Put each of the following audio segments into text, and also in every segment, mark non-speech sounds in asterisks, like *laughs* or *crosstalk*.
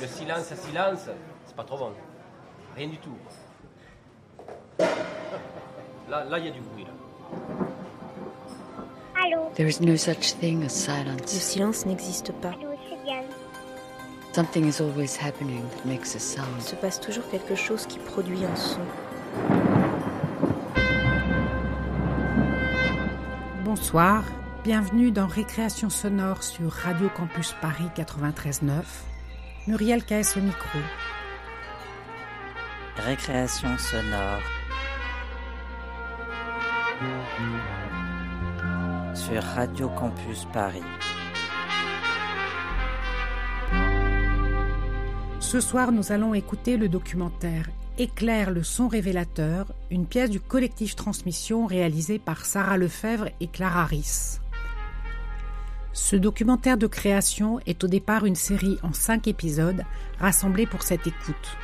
Le silence, silence, c'est pas trop bon. Rien du tout. Là, là, il y a du bruit. Là. Allô? There is no such thing as Le silence. silence n'existe pas. Allô. Something is always happening that makes a Il sound. se passe toujours quelque chose qui produit un son. Bonsoir, bienvenue dans Récréation sonore sur Radio Campus Paris 93.9. Muriel Caes au micro. Récréation sonore. Sur Radio Campus Paris. Ce soir, nous allons écouter le documentaire Éclaire le son révélateur, une pièce du collectif Transmission réalisée par Sarah Lefebvre et Clara Ris. Ce documentaire de création est au départ une série en cinq épisodes rassemblés pour cette écoute.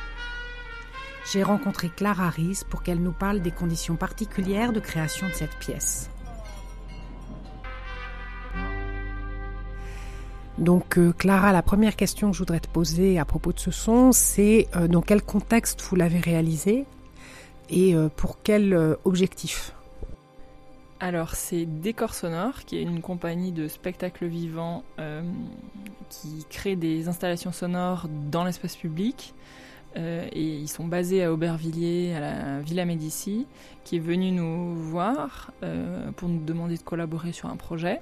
J'ai rencontré Clara Ris pour qu'elle nous parle des conditions particulières de création de cette pièce. Donc euh, Clara, la première question que je voudrais te poser à propos de ce son, c'est euh, dans quel contexte vous l'avez réalisé et euh, pour quel objectif? Alors, c'est Décor Sonore, qui est une compagnie de spectacles vivants euh, qui crée des installations sonores dans l'espace public. Euh, et ils sont basés à Aubervilliers, à la Villa Médicis, qui est venu nous voir euh, pour nous demander de collaborer sur un projet.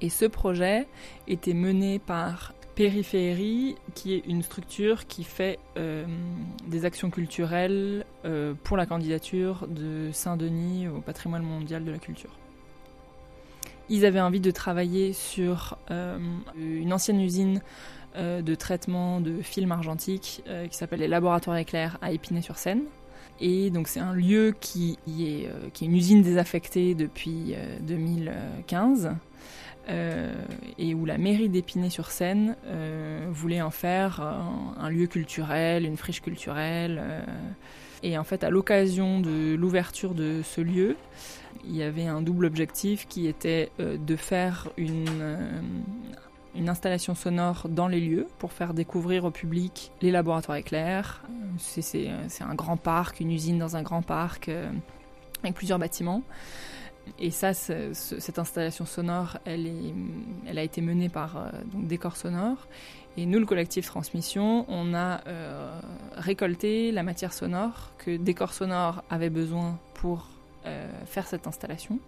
Et ce projet était mené par Périphérie, qui est une structure qui fait euh, des actions culturelles euh, pour la candidature de Saint-Denis au patrimoine mondial de la culture. Ils avaient envie de travailler sur euh, une ancienne usine de traitement de films argentiques qui s'appelle les Laboratoires Éclairs à Épinay-sur-Seine. Et donc c'est un lieu qui, est, une usine désaffectée depuis euh, 2015 euh, et où la mairie d'Épinay-sur-Seine euh, voulait en faire un, un lieu culturel, une friche culturelle. euh. et en fait, à l'occasion de l'ouverture de ce lieu, il y avait un double objectif qui était euh, de faire une, euh, installation sonore dans les lieux pour faire découvrir au public les laboratoires éclairs. Euh, C'est euh, un grand parc, une usine dans un grand parc euh, avec plusieurs bâtiments. Et ça, ce- ce- cette installation sonore, elle, a été menée par euh, donc Décor Sonore. Et nous, le collectif Transmission, on a euh, récolté la matière sonore que Décor Sonore avait besoin pour euh, faire cette installation.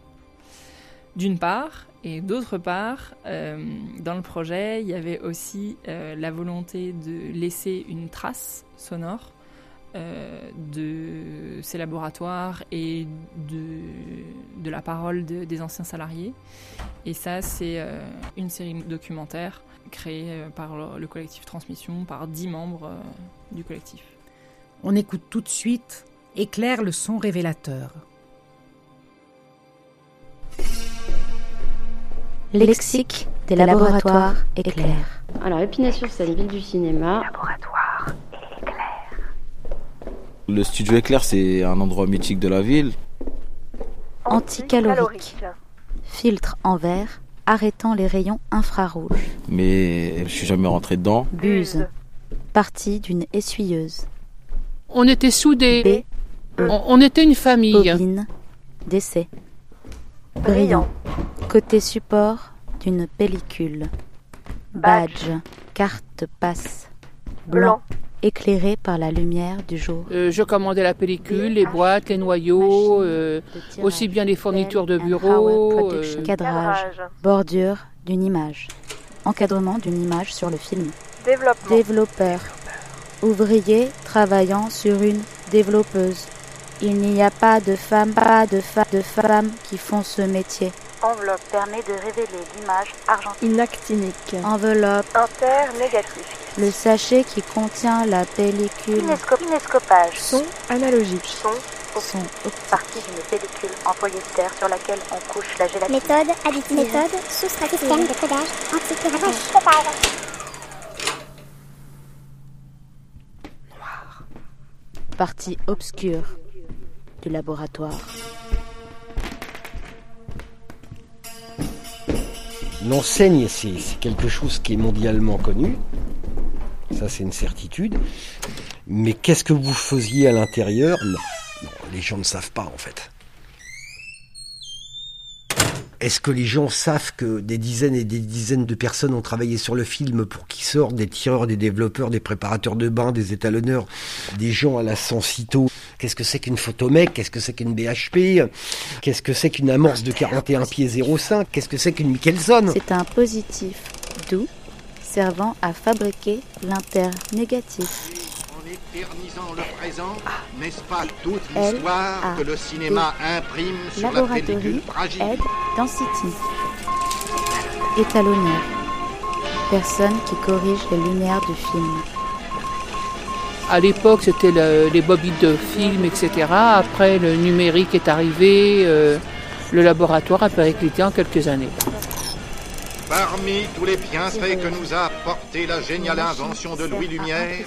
D'une part, et d'autre part, dans le projet, il y avait aussi la volonté de laisser une trace sonore euh, de ces laboratoires et de, de la parole de- des anciens salariés. Et ça, c'est euh, une série documentaire créée euh, par le, le collectif Transmission, par dix membres euh, du collectif. On écoute tout de suite Éclaire le son révélateur. Lexique des laboratoires éclairs. Alors, Épinay-sur-Seine, ville du cinéma. Le studio Éclair, c'est un endroit mythique de la ville. Anticalorique. Filtre en verre arrêtant les rayons infrarouges. Mais je suis jamais rentré dedans. Buse. Partie d'une essuyeuse. On était soudés. B. On, on était une famille. Bobine. Décès. Brillant. Côté support d'une pellicule. Badge. Carte passe. Blanc. Éclairé par la lumière du jour. Euh, je commandais la pellicule, les boîtes, les noyaux, euh, aussi bien les fournitures de bureau. euh, Cadrage. Bordure d'une image. Encadrement d'une image sur le film. Développement. Développeur. Ouvrier travaillant sur une développeuse. Il n'y a pas de femmes, pas de, fa- de femmes qui font ce métier. Enveloppe. Permet de révéler l'image argentine. Inactinique. Enveloppe. Inter négatif. Le sachet qui contient la pellicule. Inesco- Inescopage. Son analogique. Son. Son partie d'une pellicule en polyester sur laquelle on couche la gélatine. Méthode additive. Méthode soustractive. Système de codage anti-piratage. Partie obscure du laboratoire. L'enseigne, c'est c'est quelque chose qui est mondialement connu. Ça c'est une certitude. Mais qu'est-ce que vous faisiez à l'intérieur? Non. les gens ne savent pas en fait. Est-ce que les gens savent que des dizaines et des dizaines de personnes ont travaillé sur le film pour qu'il sorte Des tireurs, des développeurs, des préparateurs de bains, des étalonneurs, des gens à la Sensito. Qu'est-ce que c'est qu'une photomec Qu'est-ce que c'est qu'une BHP Qu'est-ce que c'est qu'une amorce de 41 pieds 05 Qu'est-ce que c'est qu'une Michelson? C'est un positif doux servant à fabriquer l'internégatif. En éternisant le présent, n'est-ce pas toute l'histoire que le cinéma imprime sur la pellicule fragile? Aide Density. Étalonneur. Personne qui corrige les lumières du film. À l'époque, c'était le- les bobines de film, etc. Après, le numérique est arrivé. euh, le laboratoire a périclité en quelques années. Parmi tous les bienfaits que nous a apporté la géniale invention de Louis Lumière,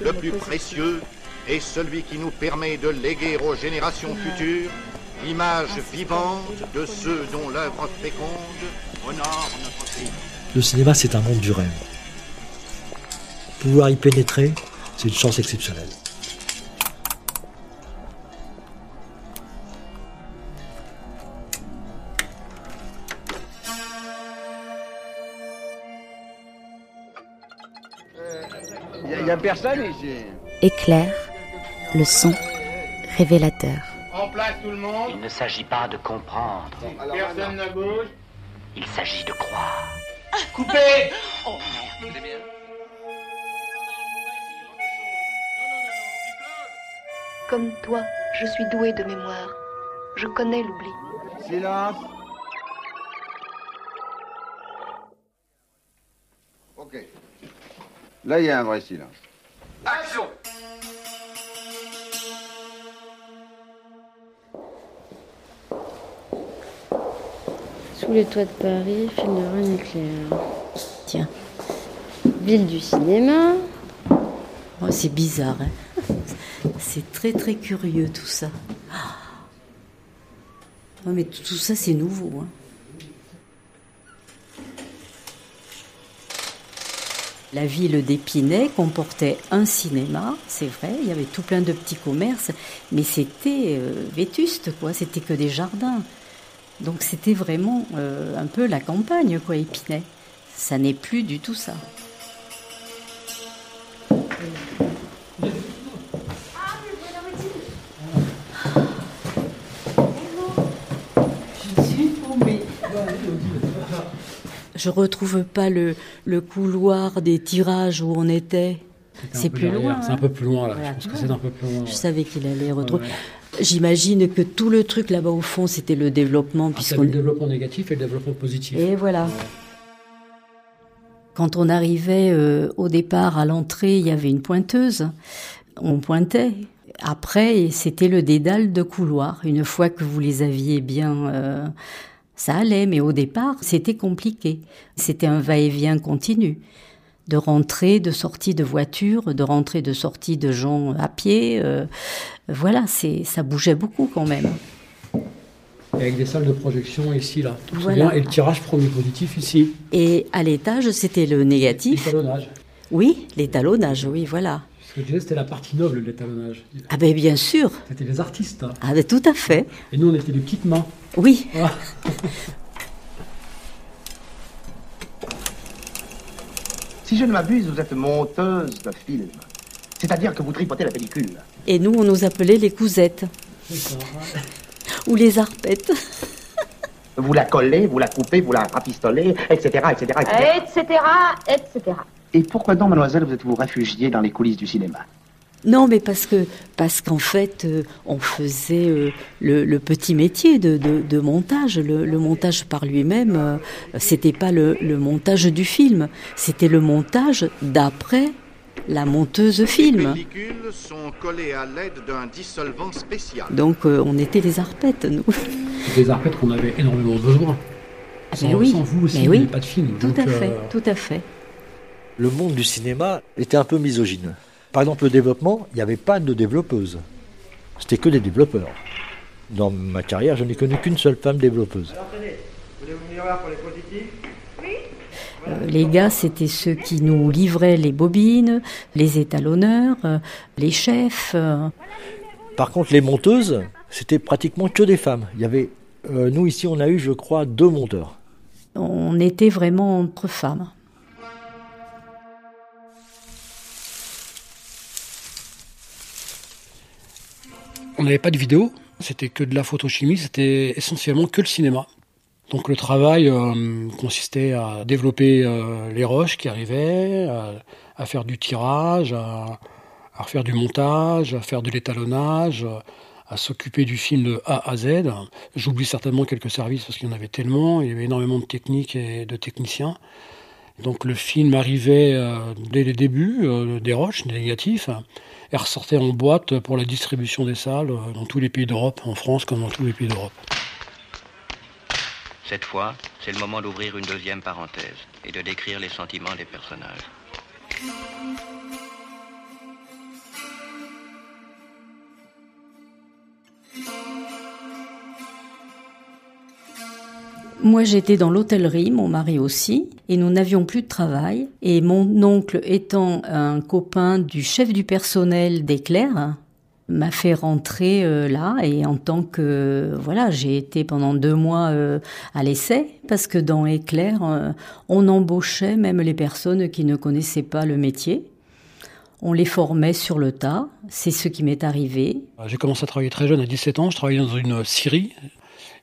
le plus précieux est celui qui nous permet de léguer aux générations futures l'image vivante de ceux dont l'œuvre féconde honore notre pays. Le cinéma, c'est un monde du rêve. Pouvoir y pénétrer, c'est une chance exceptionnelle. Il n'y a, personne ici. Éclair, le son révélateur. En place tout le monde. Il ne s'agit pas de comprendre. Personne ne bouge. Il s'agit de croire. Coupé Oh merde. Comme toi, je suis doué de mémoire. Je connais l'oubli. Silence. Là, il y a un vrai silence. Action Sous les toits de Paris, film de René Clair. Tiens. Ville du cinéma. Oh, c'est bizarre, hein c'est très très curieux tout ça. Oh, mais tout tout ça c'est nouveau. hein. La ville d'Épinay comportait un cinéma, c'est vrai, il y avait tout plein de petits commerces, mais c'était euh, vétuste, quoi, c'était que des jardins. Donc c'était vraiment euh, un peu la campagne, quoi, Épinay. Ça n'est plus du tout ça. Je retrouve pas le, le couloir des tirages où on était. C'est plus derrière, loin. C'est un hein. peu plus loin là. Je pense que ouais. c'est un peu plus loin. Je ouais. savais qu'il allait retrouver. Ouais. J'imagine que tout le truc là-bas au fond, c'était le développement. Ah, puisqu'on le développement négatif et le développement positif. Et voilà. Quand on arrivait euh, au départ à l'entrée, il y avait une pointeuse. On pointait. Après, c'était le dédale de couloir. Une fois que vous les aviez bien, euh, ça allait. Mais au départ, c'était compliqué. C'était un va-et-vient continu. De rentrée, de sortie de voiture, de rentrée, de sortie de gens à pied. euh, voilà, c'est, ça bougeait beaucoup quand même. Et avec des salles de projection ici là. Voilà. Et le tirage premier positif ici. Et à l'étage, c'était le négatif. L'étalonnage. Oui, l'étalonnage, oui, voilà. Que je disais, c'était la partie noble de l'étalonnage. Ah ben bien sûr. C'était les artistes. hein. Ah ben tout à fait. Et nous, on était les petites mains. Oui. Ah. *laughs* Si je ne m'abuse, vous êtes monteuse de film. C'est-à-dire que vous tripotez la pellicule. Et nous, on nous appelait les cousettes. *laughs* Ou les arpettes. Vous la collez, vous la coupez, vous la rafistolez, etc., etc., etc. Etc., etc. Et pourquoi donc, mademoiselle, vous êtes-vous réfugiée dans les coulisses du cinéma? Non, mais parce que parce qu'en fait, euh, on faisait euh, le, le petit métier de, de, de montage. Le, le montage par lui-même, euh, c'était pas le, le montage du film, c'était le montage d'après la monteuse Les film. pellicules sont collées à l'aide d'un dissolvant spécial. Donc euh, on était les arpettes, nous. Des arpètes qu'on avait énormément besoin. Ah, sans, mais oui. sans vous aussi, Mais oui. pas de film. Tout Donc, à fait, euh, tout à fait. Le monde du cinéma était un peu misogyne. Par exemple, le développement, il n'y avait pas de développeuse. C'était que des développeurs. Dans ma carrière, je n'ai connu qu'une seule femme développeuse. Alors tenez, voulez-vous venir voir pour les positifs? Oui. Euh, les gars, c'était ceux qui nous livraient les bobines, les étalonneurs, euh, les chefs. euh. Par contre, les monteuses, c'était pratiquement que des femmes. Il y avait, euh, nous ici, on a eu, je crois, deux monteurs. On était vraiment entre femmes. On n'avait pas de vidéo, c'était que de la photochimie, c'était essentiellement que le cinéma. Donc le travail euh, consistait à développer euh, les roches qui arrivaient, à, faire du tirage, à, à refaire du montage, à faire de l'étalonnage, à s'occuper du film de A à Z. J'oublie certainement quelques services parce qu'il y en avait tellement, il y avait énormément de techniques et de techniciens. Donc le film arrivait euh, dès les débuts des roches, des négatifs, et ressortait en boîte pour la distribution des salles euh, dans tous les pays d'Europe, en France comme dans tous les pays d'Europe. Cette fois, c'est le moment d'ouvrir une deuxième parenthèse et de décrire les sentiments des personnages. Moi, j'étais dans l'hôtellerie, mon mari aussi, et nous n'avions plus de travail. Et mon oncle, étant un copain du chef du personnel d'Éclair, m'a fait rentrer euh, là. Et en tant que voilà, j'ai été pendant deux mois euh, à l'essai parce que dans Éclair, euh, on embauchait même les personnes qui ne connaissaient pas le métier. On les formait sur le tas. C'est ce qui m'est arrivé. J'ai commencé à travailler très jeune, à 17 ans. Je travaillais dans une scierie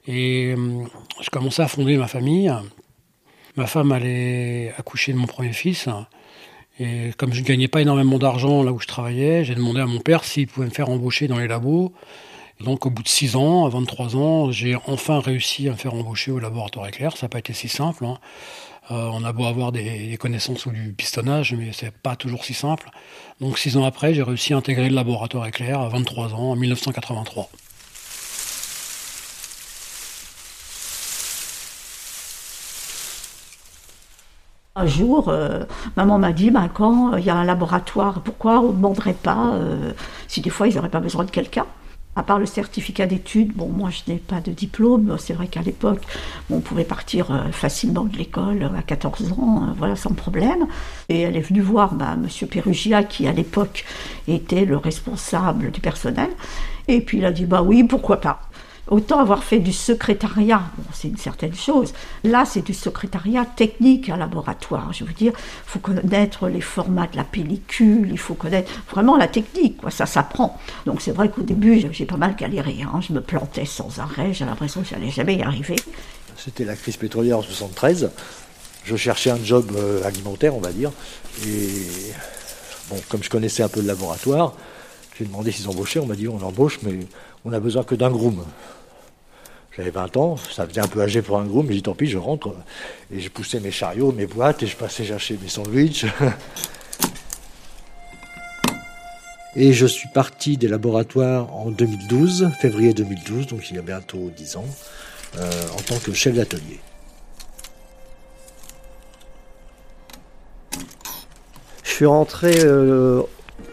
et euh, je commençais à fonder ma famille. Ma femme allait accoucher de mon premier fils. Et comme je ne gagnais pas énormément d'argent là où je travaillais, j'ai demandé à mon père s'il pouvait me faire embaucher dans les labos. Et donc au bout de 6 ans, à 23 ans, j'ai enfin réussi à me faire embaucher au laboratoire éclair. Ça n'a pas été si simple. hein. Euh, on a beau avoir des, connaissances ou du pistonnage, mais c'est pas toujours si simple. Donc 6 ans après, j'ai réussi à intégrer le laboratoire éclair à 23 ans, en 1983. Un jour, euh, maman m'a dit, ben, quand il y a un laboratoire, pourquoi on ne demanderait pas euh, si des fois ils n'auraient pas besoin de quelqu'un? À part le certificat d'études, bon, moi je n'ai pas de diplôme, c'est vrai qu'à l'époque, on pouvait partir euh, facilement de l'école à 14 ans, euh, voilà, sans problème. Et elle est venue voir ben, Monsieur Perugia, qui à l'époque était le responsable du personnel, et puis il a dit, bah oui, pourquoi pas? Autant avoir fait du secrétariat, bon, c'est une certaine chose. Là, c'est du secrétariat technique à laboratoire. Je veux dire, il faut connaître les formats de la pellicule, il faut connaître vraiment la technique, quoi. Ça s'apprend. Donc c'est vrai qu'au début, j'ai- pas mal galéré. hein. Je me plantais sans arrêt. J'ai l'impression que j'allais jamais y arriver. C'était la crise pétrolière en 73. Je cherchais un job euh, alimentaire, on va dire. Et bon, comme je connaissais un peu le laboratoire, j'ai demandé s'ils embauchaient. On m'a dit on embauche, mais on n'a besoin que d'un groom. J'avais 20 ans, ça faisait un peu âgé pour un groom, mais j'ai dit tant pis, je rentre. Et je poussais mes chariots, mes boîtes, et je passais chercher mes sandwichs. *laughs* Et je suis parti des laboratoires en 2012, février 2012, donc il y a bientôt 10 ans, euh, en tant que chef d'atelier. Je suis rentré euh,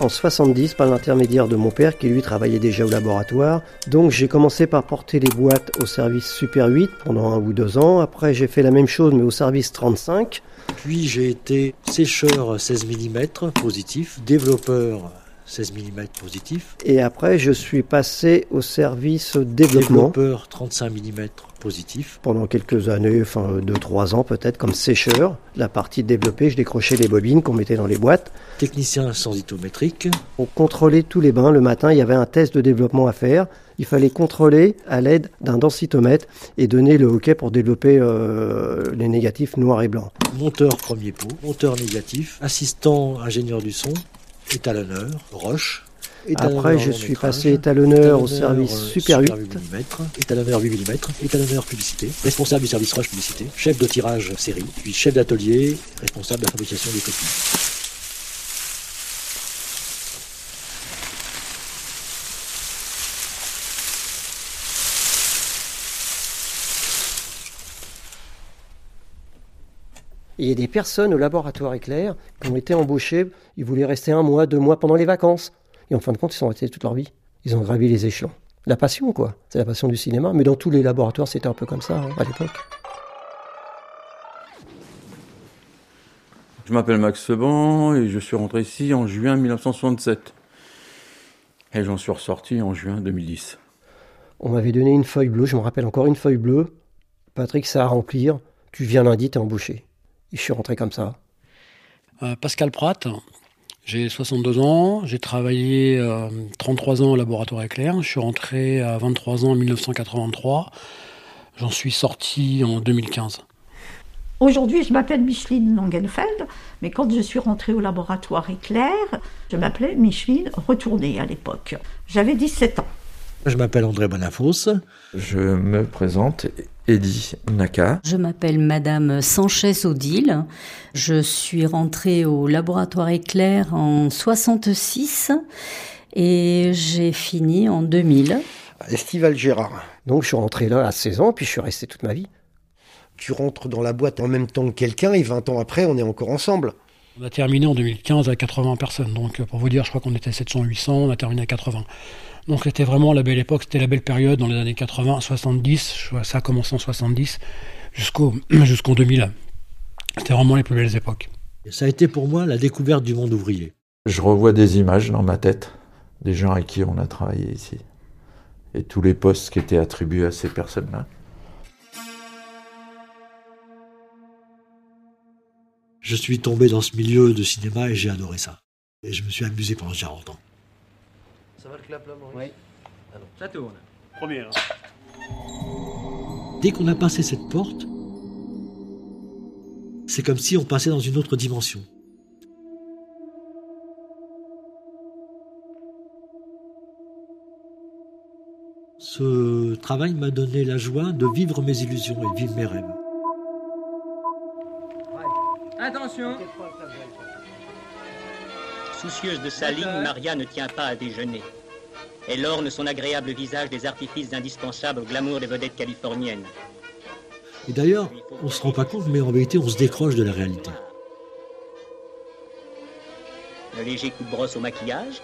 en 70 par l'intermédiaire de mon père qui lui travaillait déjà au laboratoire. Donc j'ai commencé par porter les boîtes au service Super 8 pendant un ou deux ans. Après j'ai fait la même chose mais au service 35. Puis j'ai été sécheur 16 mm positif, développeur 16 mm positif, Et après je suis passé au service développement développeur 35 mm positif. pendant quelques années, enfin deux trois ans peut-être comme sécheur. La partie développée, je décrochais les bobines qu'on mettait dans les boîtes. Technicien sensitométrique. On contrôlait tous les bains. Le matin, il y avait un test de développement à faire. Il fallait contrôler à l'aide d'un densitomètre et donner le OK pour développer euh, les négatifs noirs et blancs. Monteur premier pot, monteur négatif, assistant ingénieur du son, étalonneur, roche. étalonneur Après, je suis passé étalonneur au service Super 8. 8 mm, étalonneur 8 mm, étalonneur publicité, responsable du service roche publicité, chef de tirage série, puis chef d'atelier, responsable de la fabrication des copies. Et il y a des personnes au laboratoire éclair qui ont été embauchées. Ils voulaient rester un mois, deux mois pendant les vacances. Et en fin de compte, ils sont restés toute leur vie. Ils ont gravi les échelons. La passion, quoi. C'est la passion du cinéma. Mais dans tous les laboratoires, c'était un peu comme ça hein, à l'époque. Je m'appelle Max Seban et je suis rentré ici en juin 1967. Et j'en suis ressorti en juin 2010. On m'avait donné une feuille bleue, je me rappelle encore une feuille bleue. Patrick, ça à remplir. Tu viens lundi, t'es embauché. Et je suis rentré comme ça. Euh, Pascal Pratt, j'ai 62 ans, j'ai travaillé euh, 33 ans au laboratoire Éclair, je suis rentré à 23 ans en 1983, j'en suis sorti en 2015. Aujourd'hui, je m'appelle Micheline Langenfeld, mais quand je suis rentrée au laboratoire Éclair, je m'appelais Micheline Retournée à l'époque. J'avais 17 ans. Je m'appelle André Bonafos. Je me présente, Eddie Naka. Je m'appelle Madame Sanchez-Odile. Je suis rentrée au laboratoire Éclair en 66 et j'ai fini en 2000. Estival Gérard. Donc je suis rentré là à 16 ans, puis je suis resté toute ma vie. Tu rentres dans la boîte en même temps que quelqu'un et 20 ans après, on est encore ensemble. On a terminé en 2015 à 80 personnes. Donc pour vous dire, je crois qu'on était 700-800, on a terminé à 80. Donc c'était vraiment la belle époque, c'était la belle période dans les années 80, 70, ça a commencé en 70 jusqu'au *clears throat* jusqu'en 2000. C'était vraiment les plus belles époques. Et ça a été pour moi la découverte du monde ouvrier. Je revois des images dans ma tête des gens avec qui on a travaillé ici et tous les postes qui étaient attribués à ces personnes-là. Je suis tombé dans ce milieu de cinéma et j'ai adoré ça. Et je me suis amusé pendant 40 ans. Ça va le clap là, Maurice Oui. Ah non. Ça tourne. Première. Dès qu'on a passé cette porte, c'est comme si on passait dans une autre dimension. Ce travail m'a donné la joie de vivre mes illusions et de vivre mes rêves. Attention Soucieuse de sa ligne, Maria ne tient pas à déjeuner. Elle orne son agréable visage des artifices indispensables au glamour des vedettes californiennes. Et d'ailleurs, on se rend pas compte, mais en vérité, on se décroche de la réalité. Le léger coup de brosse au maquillage,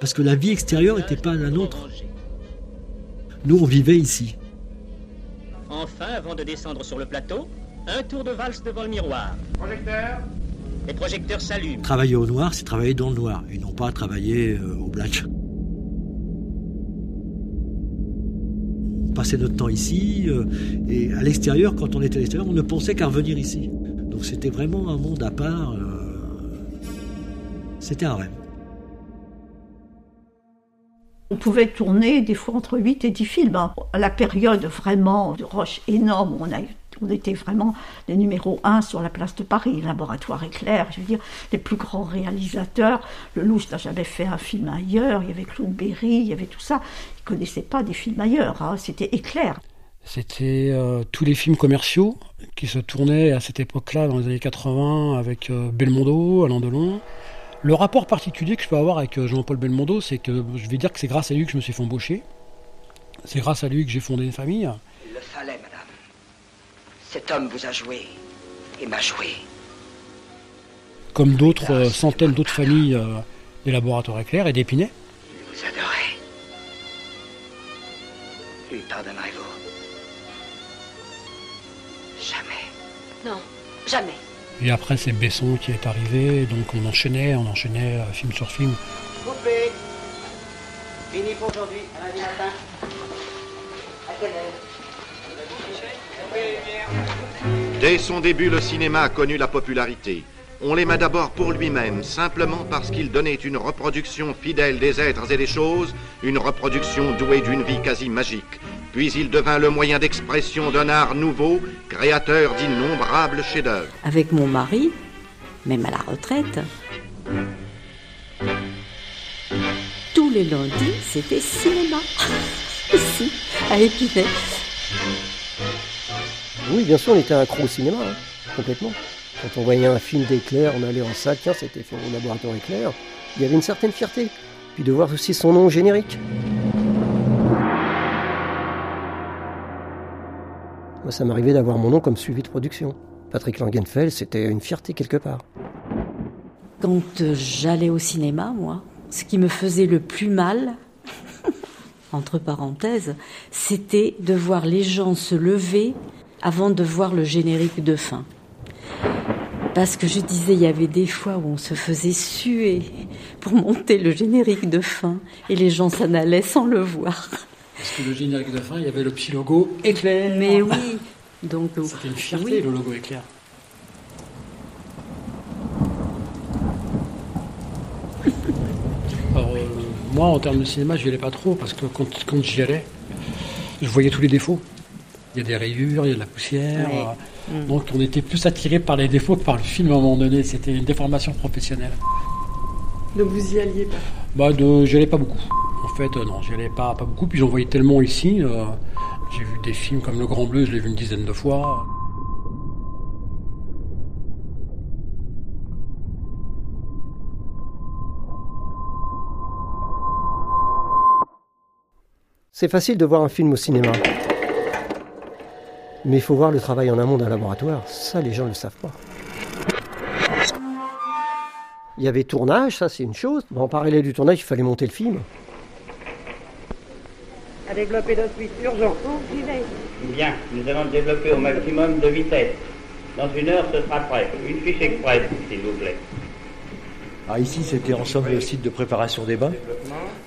Parce que la vie extérieure n'était pas la nôtre. Nous, on vivait ici. Enfin, avant de descendre sur le plateau, un tour de valse devant le miroir. Projecteur Les projecteurs s'allument. Travailler au noir, c'est travailler dans le noir, et non pas travailler euh, au black. On passait notre temps ici, euh, et à l'extérieur, quand on était à l'extérieur, on ne pensait qu'à revenir ici. Donc c'était vraiment un monde à part. euh, C'était un rêve. On pouvait tourner des fois entre 8 et 10 films. hein. À la période vraiment de rush énorme, on, a, on était vraiment les numéros 1 sur la place de Paris, Laboratoire Éclair, je veux dire, les plus grands réalisateurs. Le Louche n'a jamais fait un film ailleurs, il y avait Claude Berry, il y avait tout ça. Ils ne connaissaient pas des films ailleurs, hein. c'était Éclair. C'était euh, tous les films commerciaux qui se tournaient à cette époque-là, dans les années 80, avec euh, Belmondo, Alain Delon. Le rapport particulier que je peux avoir avec euh, Jean-Paul Belmondo, c'est que je vais dire que c'est grâce à lui que je me suis fait embaucher. C'est grâce à lui que j'ai fondé une famille. Il le fallait. Cet homme vous a joué et m'a joué. Comme d'autres euh, centaines d'autres familles euh, des laboratoires éclairs et d'Épinay. Il vous adorait. Lui pardonnerez-vous? Jamais. Non, jamais. Et après, c'est Besson qui est arrivé, donc on enchaînait, on enchaînait euh, film sur film. Coupé Fini pour aujourd'hui, à lundi matin. À quelle heure? Dès son début, le cinéma a connu la popularité. On l'aima d'abord pour lui-même, simplement parce qu'il donnait une reproduction fidèle des êtres et des choses, une reproduction douée d'une vie quasi magique. Puis il devint le moyen d'expression d'un art nouveau, créateur d'innombrables chefs-d'œuvre. Avec mon mari, même à la retraite, tous les lundis, c'était cinéma. *laughs* Ici, à Épinay. Oui, bien sûr, on était accro au cinéma, hein, complètement. Quand on voyait un film d'éclair, on allait en salle, tiens, c'était fait au laboratoire éclair. Il y avait une certaine fierté. Puis de voir aussi son nom générique. Moi, ça m'arrivait d'avoir mon nom comme suivi de production. Patrick Langenfeld, c'était une fierté quelque part. Quand euh, j'allais au cinéma, moi, ce qui me faisait le plus mal, *laughs* entre parenthèses, c'était de voir les gens se lever avant de voir le générique de fin. Parce que je disais, il y avait des fois où on se faisait suer pour monter le générique de fin et les gens s'en allaient sans le voir. Parce que le générique de fin, il y avait le petit logo éclair. Mais oui, donc C'était une fierté, le logo éclair. *laughs* Alors, euh, moi, en termes de cinéma, je n'y allais pas trop parce que quand, quand j'y allais, je voyais tous les défauts. Il y a des rayures, il y a de la poussière. Ouais. euh, Mm. Donc, on était plus attiré par les défauts que par le film à un moment donné. C'était une déformation professionnelle. Donc vous y alliez pas? Bah, de, j'y allais pas beaucoup. En fait, euh, non, j'y allais pas, pas beaucoup. Puis j'en voyais tellement ici. euh, j'ai vu des films comme Le Grand Bleu, je l'ai vu une dizaine de fois. C'est facile de voir un film au cinéma. Mais il faut voir le travail en amont d'un laboratoire. Ça, les gens ne le savent pas. Il y avait tournage, ça c'est une chose. Mais en parallèle du tournage, il fallait monter le film. À développer notre suite urgent. Bien, nous allons développer au maximum de vitesse. Dans une heure, ce sera prêt. Une fiche express, s'il vous plaît. Alors ici, c'était en somme le site de préparation des bains.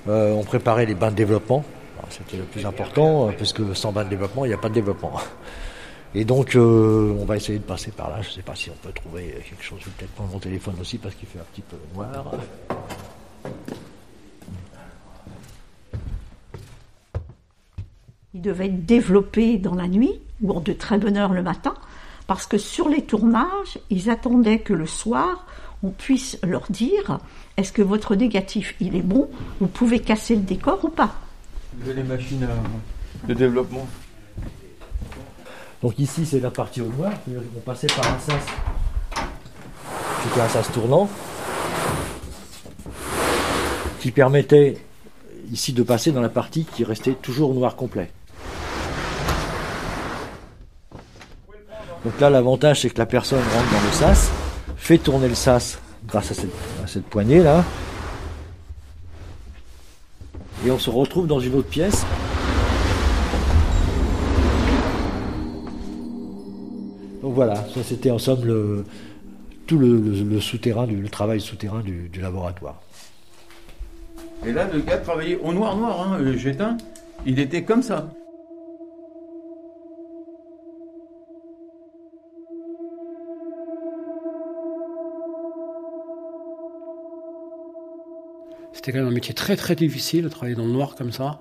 Euh, on préparait les bains de développement. Alors, C'était le plus important, euh, parce que sans bain de développement, il n'y a pas de développement. Et donc, euh, on va essayer de passer par là. Je ne sais pas si on peut trouver quelque chose. Je vais peut-être prendre mon téléphone aussi, parce qu'il fait un petit peu noir. Il devait être développé dans la nuit ou de très bonne heure le matin, parce que sur les tournages, ils attendaient que le soir, on puisse leur dire est-ce que votre négatif il est bon, vous pouvez casser le décor ou pas? les machines de développement. Donc ici, c'est la partie au noir. Qu'on passait par un sas. C'était un sas tournant. Qui permettait ici de passer dans la partie qui restait toujours noir complet. Donc là, l'avantage, c'est que la personne rentre dans le sas, fait tourner le sas grâce à cette, à cette poignée là. Et on se retrouve dans une autre pièce. Voilà, ça c'était en somme le, tout le, le- le souterrain, du, le travail souterrain du, du laboratoire. Et là, le gars travaillait au noir noir, hein, euh, j'éteins. Il était comme ça. C'était quand même un métier très très difficile de travailler dans le noir comme ça.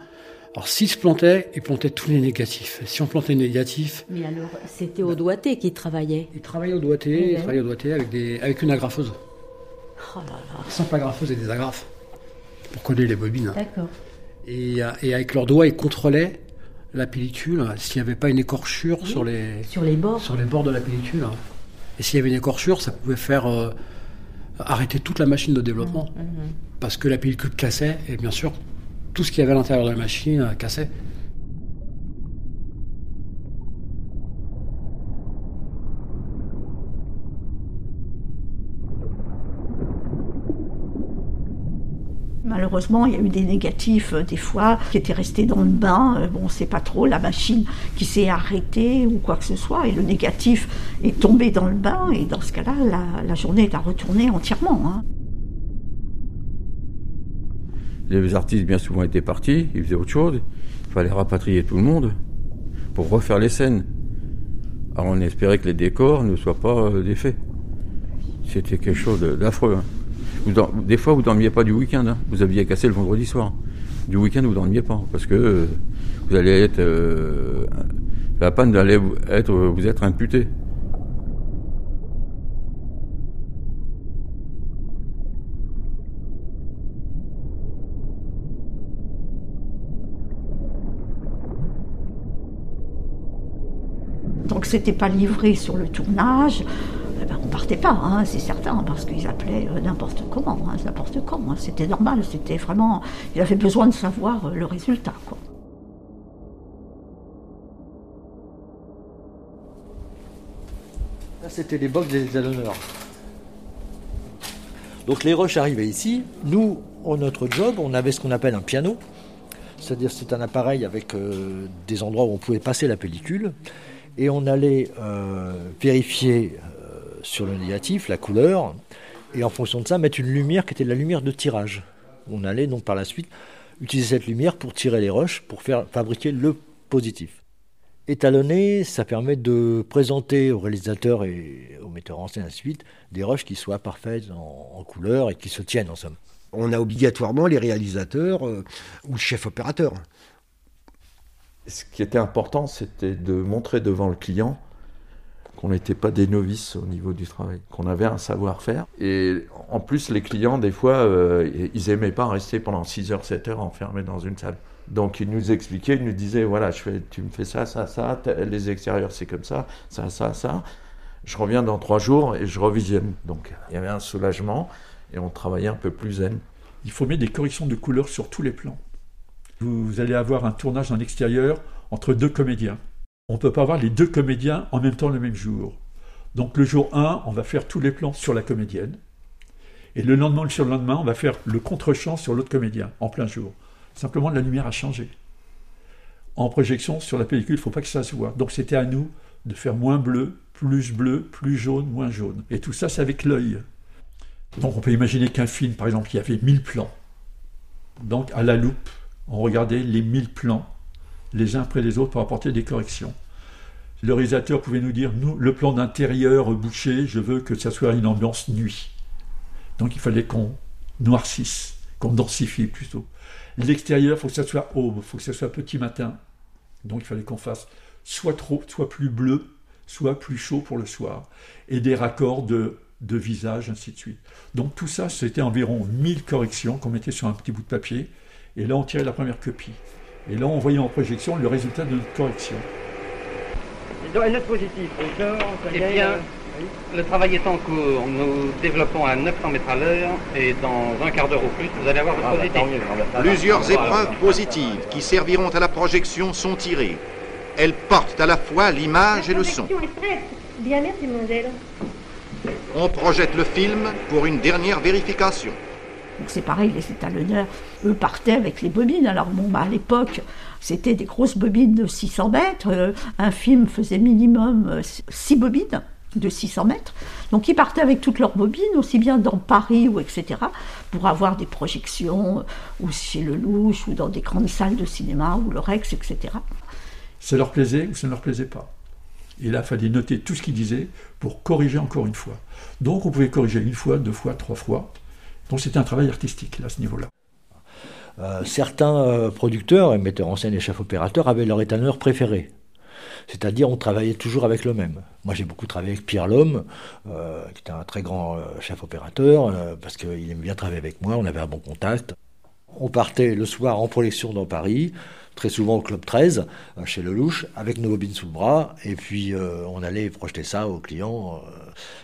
Alors s'il se plantait, il plantait tous les négatifs. Si on plantait les négatifs, Mais alors, c'était au doigté qui travaillait. il travaillait au doigté, Ouais. il travaillait au doigté avec, des, avec une agrafeuse. Oh là là. Simple agrafeuse et des agrafes pour coller les bobines. D'accord. Et, euh, et avec leurs doigts, ils contrôlaient la pellicule s'il n'y avait pas une écorchure sur les Sur les bords. sur les bords de la pellicule. Et s'il y avait une écorchure, ça pouvait faire euh, arrêter toute la machine de développement. Mhm. Parce que la pellicule cassait, et bien sûr, tout ce qu'il y avait à l'intérieur de la machine euh, cassait. Malheureusement, il y a eu des négatifs euh, des fois qui étaient restés dans le bain. Euh, Bon, sait pas trop, la machine qui s'est arrêtée ou quoi que ce soit, et le négatif est tombé dans le bain, et dans ce cas-là, la, la journée est à retourner entièrement. hein. Les artistes, bien souvent, étaient partis, ils faisaient autre chose. Il fallait rapatrier tout le monde pour refaire les scènes. Alors on espérait que les décors ne soient pas euh, défaits. C'était quelque chose d'affreux. hein. Des fois, vous dormiez pas du week-end. hein. Vous aviez cassé le vendredi soir. Du week-end, vous dormiez pas parce que euh, vous allez être euh, la panne allait vous être vous être imputé. Donc c'était pas livré sur le tournage. Eh ben, on partait pas, hein, c'est certain, parce qu'ils appelaient euh, n'importe comment, hein, n'importe quand. hein. C'était normal, c'était vraiment. Il avait besoin de savoir euh, le résultat, quoi. C'était les box des étalonneurs. Donc les rushs arrivaient ici. Nous, en notre job, on avait ce qu'on appelle un piano. C'est-à-dire c'est un appareil avec euh, des endroits où on pouvait passer la pellicule. Et on allait euh, vérifier euh, sur le négatif, la couleur, et en fonction de ça, mettre une lumière qui était la lumière de tirage. On allait donc par la suite utiliser cette lumière pour tirer les rushs, pour faire fabriquer le positif. Étalonner, ça permet de présenter aux réalisateurs et aux metteurs en scène ainsi de suite des rushs qui soient parfaits en, en couleur et qui se tiennent en somme. On a obligatoirement les réalisateurs euh, ou le chef opérateur. Ce qui était important, c'était de montrer devant le client qu'on n'était pas des novices au niveau du travail, qu'on avait un savoir-faire. Et en plus, les clients, des fois, euh, ils aimaient pas rester pendant 6 heures, 7 heures enfermés dans une salle. Donc ils nous expliquaient, ils nous disaient, voilà, tu me fais ça, ça, ça, les extérieurs c'est comme ça, ça, ça, ça. Je reviens dans 3 jours et je revisionne. Donc il y avait un soulagement et on travaillait un peu plus zen. Il faut mettre des corrections de couleurs sur tous les plans. Vous allez avoir un tournage en extérieur entre deux comédiens. On ne peut pas avoir les deux comédiens en même temps le même jour. Donc le jour 1, on va faire tous les plans sur la comédienne. Et le lendemain le surlendemain, on va faire le contre-champ sur l'autre comédien, en plein jour. Simplement, la lumière a changé. En projection, sur la pellicule, il ne faut pas que ça se voit. Donc c'était à nous de faire moins bleu, plus bleu, plus jaune, moins jaune. Et tout ça, c'est avec l'œil. Donc on peut imaginer qu'un film, par exemple, il y avait 1000 plans. Donc à la loupe, on regardait les 1000 plans, les uns après les autres, pour apporter des corrections. Le réalisateur pouvait nous dire, nous, le plan d'intérieur bouché, je veux que ça soit une ambiance nuit. Donc il fallait qu'on noircisse, qu'on densifie plutôt. L'extérieur, il faut que ça soit aube, il faut que ça soit petit matin. Donc il fallait qu'on fasse soit trop, soit plus bleu, soit plus chaud pour le soir. Et des raccords de, de visage, ainsi de suite. Donc tout ça, c'était environ 1000 corrections qu'on mettait sur un petit bout de papier. Et là, on tirait la première copie. Et là, on voyait en projection le résultat de notre correction. positive. Eh bien, le travail est en cours. Nous développons à 900 mètres à l'heure et dans un quart d'heure ou plus, vous allez avoir votre Ah, bah, positif. Plusieurs épreuves positives qui serviront à la projection sont tirées. Elles portent à la fois l'image et le son. Bien, merci. On projette le film pour une dernière vérification. Donc c'est pareil, les étalonneurs, eux partaient avec les bobines. Alors bon, bah, à l'époque, c'était des grosses bobines de 600 mètres. Euh, un film faisait minimum 6 bobines de 600 mètres. Donc ils partaient avec toutes leurs bobines, aussi bien dans Paris ou etc., pour avoir des projections, euh, ou chez Lelouch, ou dans des grandes salles de cinéma, ou le Rex, etc. Ça leur plaisait ou ça ne leur plaisait pas? Et là, il fallait noter tout ce qu'ils disaient pour corriger encore une fois. Donc on pouvait corriger une fois, deux fois, trois fois. Donc c'était un travail artistique à ce niveau-là. Euh, certains euh, producteurs, et metteurs en scène et chefs opérateurs, avaient leur étalonneur préféré. C'est-à-dire, on travaillait toujours avec le même. Moi, j'ai beaucoup travaillé avec Pierre Lhomme, euh, qui était un très grand chef opérateur, parce qu'il aimait bien travailler avec moi, on avait un bon contact. On partait le soir en projection dans Paris, très souvent au Club 13, euh, chez Lelouch, avec nos bobines sous le bras, et puis euh, on allait projeter ça aux clients,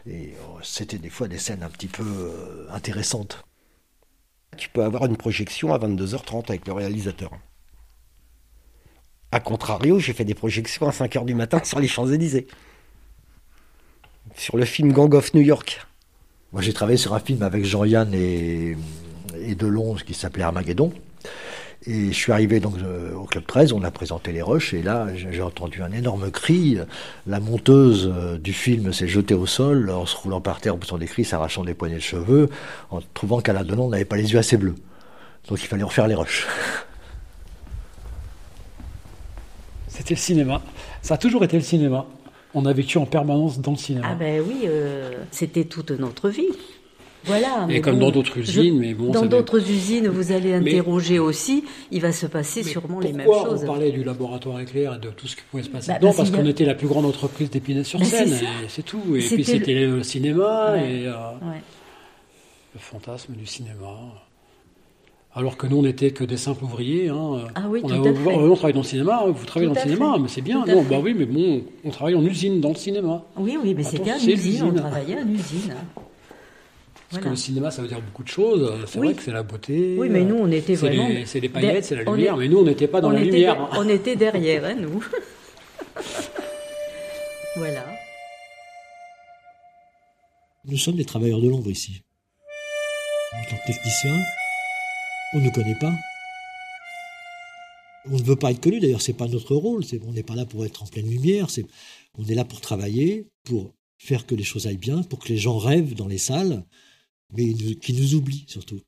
euh, et c'était des fois des scènes un petit peu intéressantes. Tu peux avoir une projection à 22h30 avec le réalisateur. A contrario, j'ai fait des projections à 5h du matin sur les Champs-Élysées. Sur le film Gang of New York. Moi, j'ai travaillé sur un film avec Jean-Yann et, et Delon qui s'appelait Armageddon. Et je suis arrivé donc euh, au Club 13, on a présenté les rushs, et là j'ai entendu un énorme cri. La monteuse euh, du film s'est jetée au sol en se roulant par terre en poussant des cris, s'arrachant des poignets de cheveux, en trouvant qu'Alain Delon n'avait pas les yeux assez bleus. Donc il fallait refaire les rushs. *laughs* C'était le cinéma. Ça a toujours été le cinéma. On a vécu en permanence dans le cinéma. Ah ben oui, euh, c'était toute notre vie. Voilà. Et comme bon, dans d'autres je- usines, mais bon, Dans d'autres usines, vous allez Mais- interroger aussi. Il va se passer sûrement les mêmes Pourquoi choses. on parlait du laboratoire éclir et de tout ce qui pouvait se passer Bah, dedans parce a- qu'on était la plus grande entreprise d'Épinay-sur-Seine, Bah, c'est tout. Et puis c'était le- le cinéma Ouais, et euh, ouais. le fantasme du cinéma. Alors que nous, on n'était que des simples ouvriers. hein. Ah oui, on, tout à on- fait. on travaille dans le cinéma, vous travaillez Tout dans le cinéma, fait. mais c'est bien. Tout Non, bah oui, mais bon, on travaille en usine dans le cinéma. Oui, oui, mais c'était en usine, on travaillait en usine. Parce Voilà. que le cinéma, ça veut dire beaucoup de choses. C'est Oui. vrai que c'est la beauté. Oui, mais nous, on était c'est vraiment. C'est les paillettes, c'est la lumière, est- mais nous, on n'était pas dans on la était lumière. de- On était derrière, hein, nous. *laughs* voilà. Nous sommes des travailleurs de l'ombre ici. En tant que technicien, on ne connaît pas. On ne veut pas être connu, d'ailleurs, c'est pas notre rôle. On n'est pas là pour être en pleine lumière. On est là pour travailler, pour faire que les choses aillent bien, pour que les gens rêvent dans les salles, mais qui nous oublient surtout.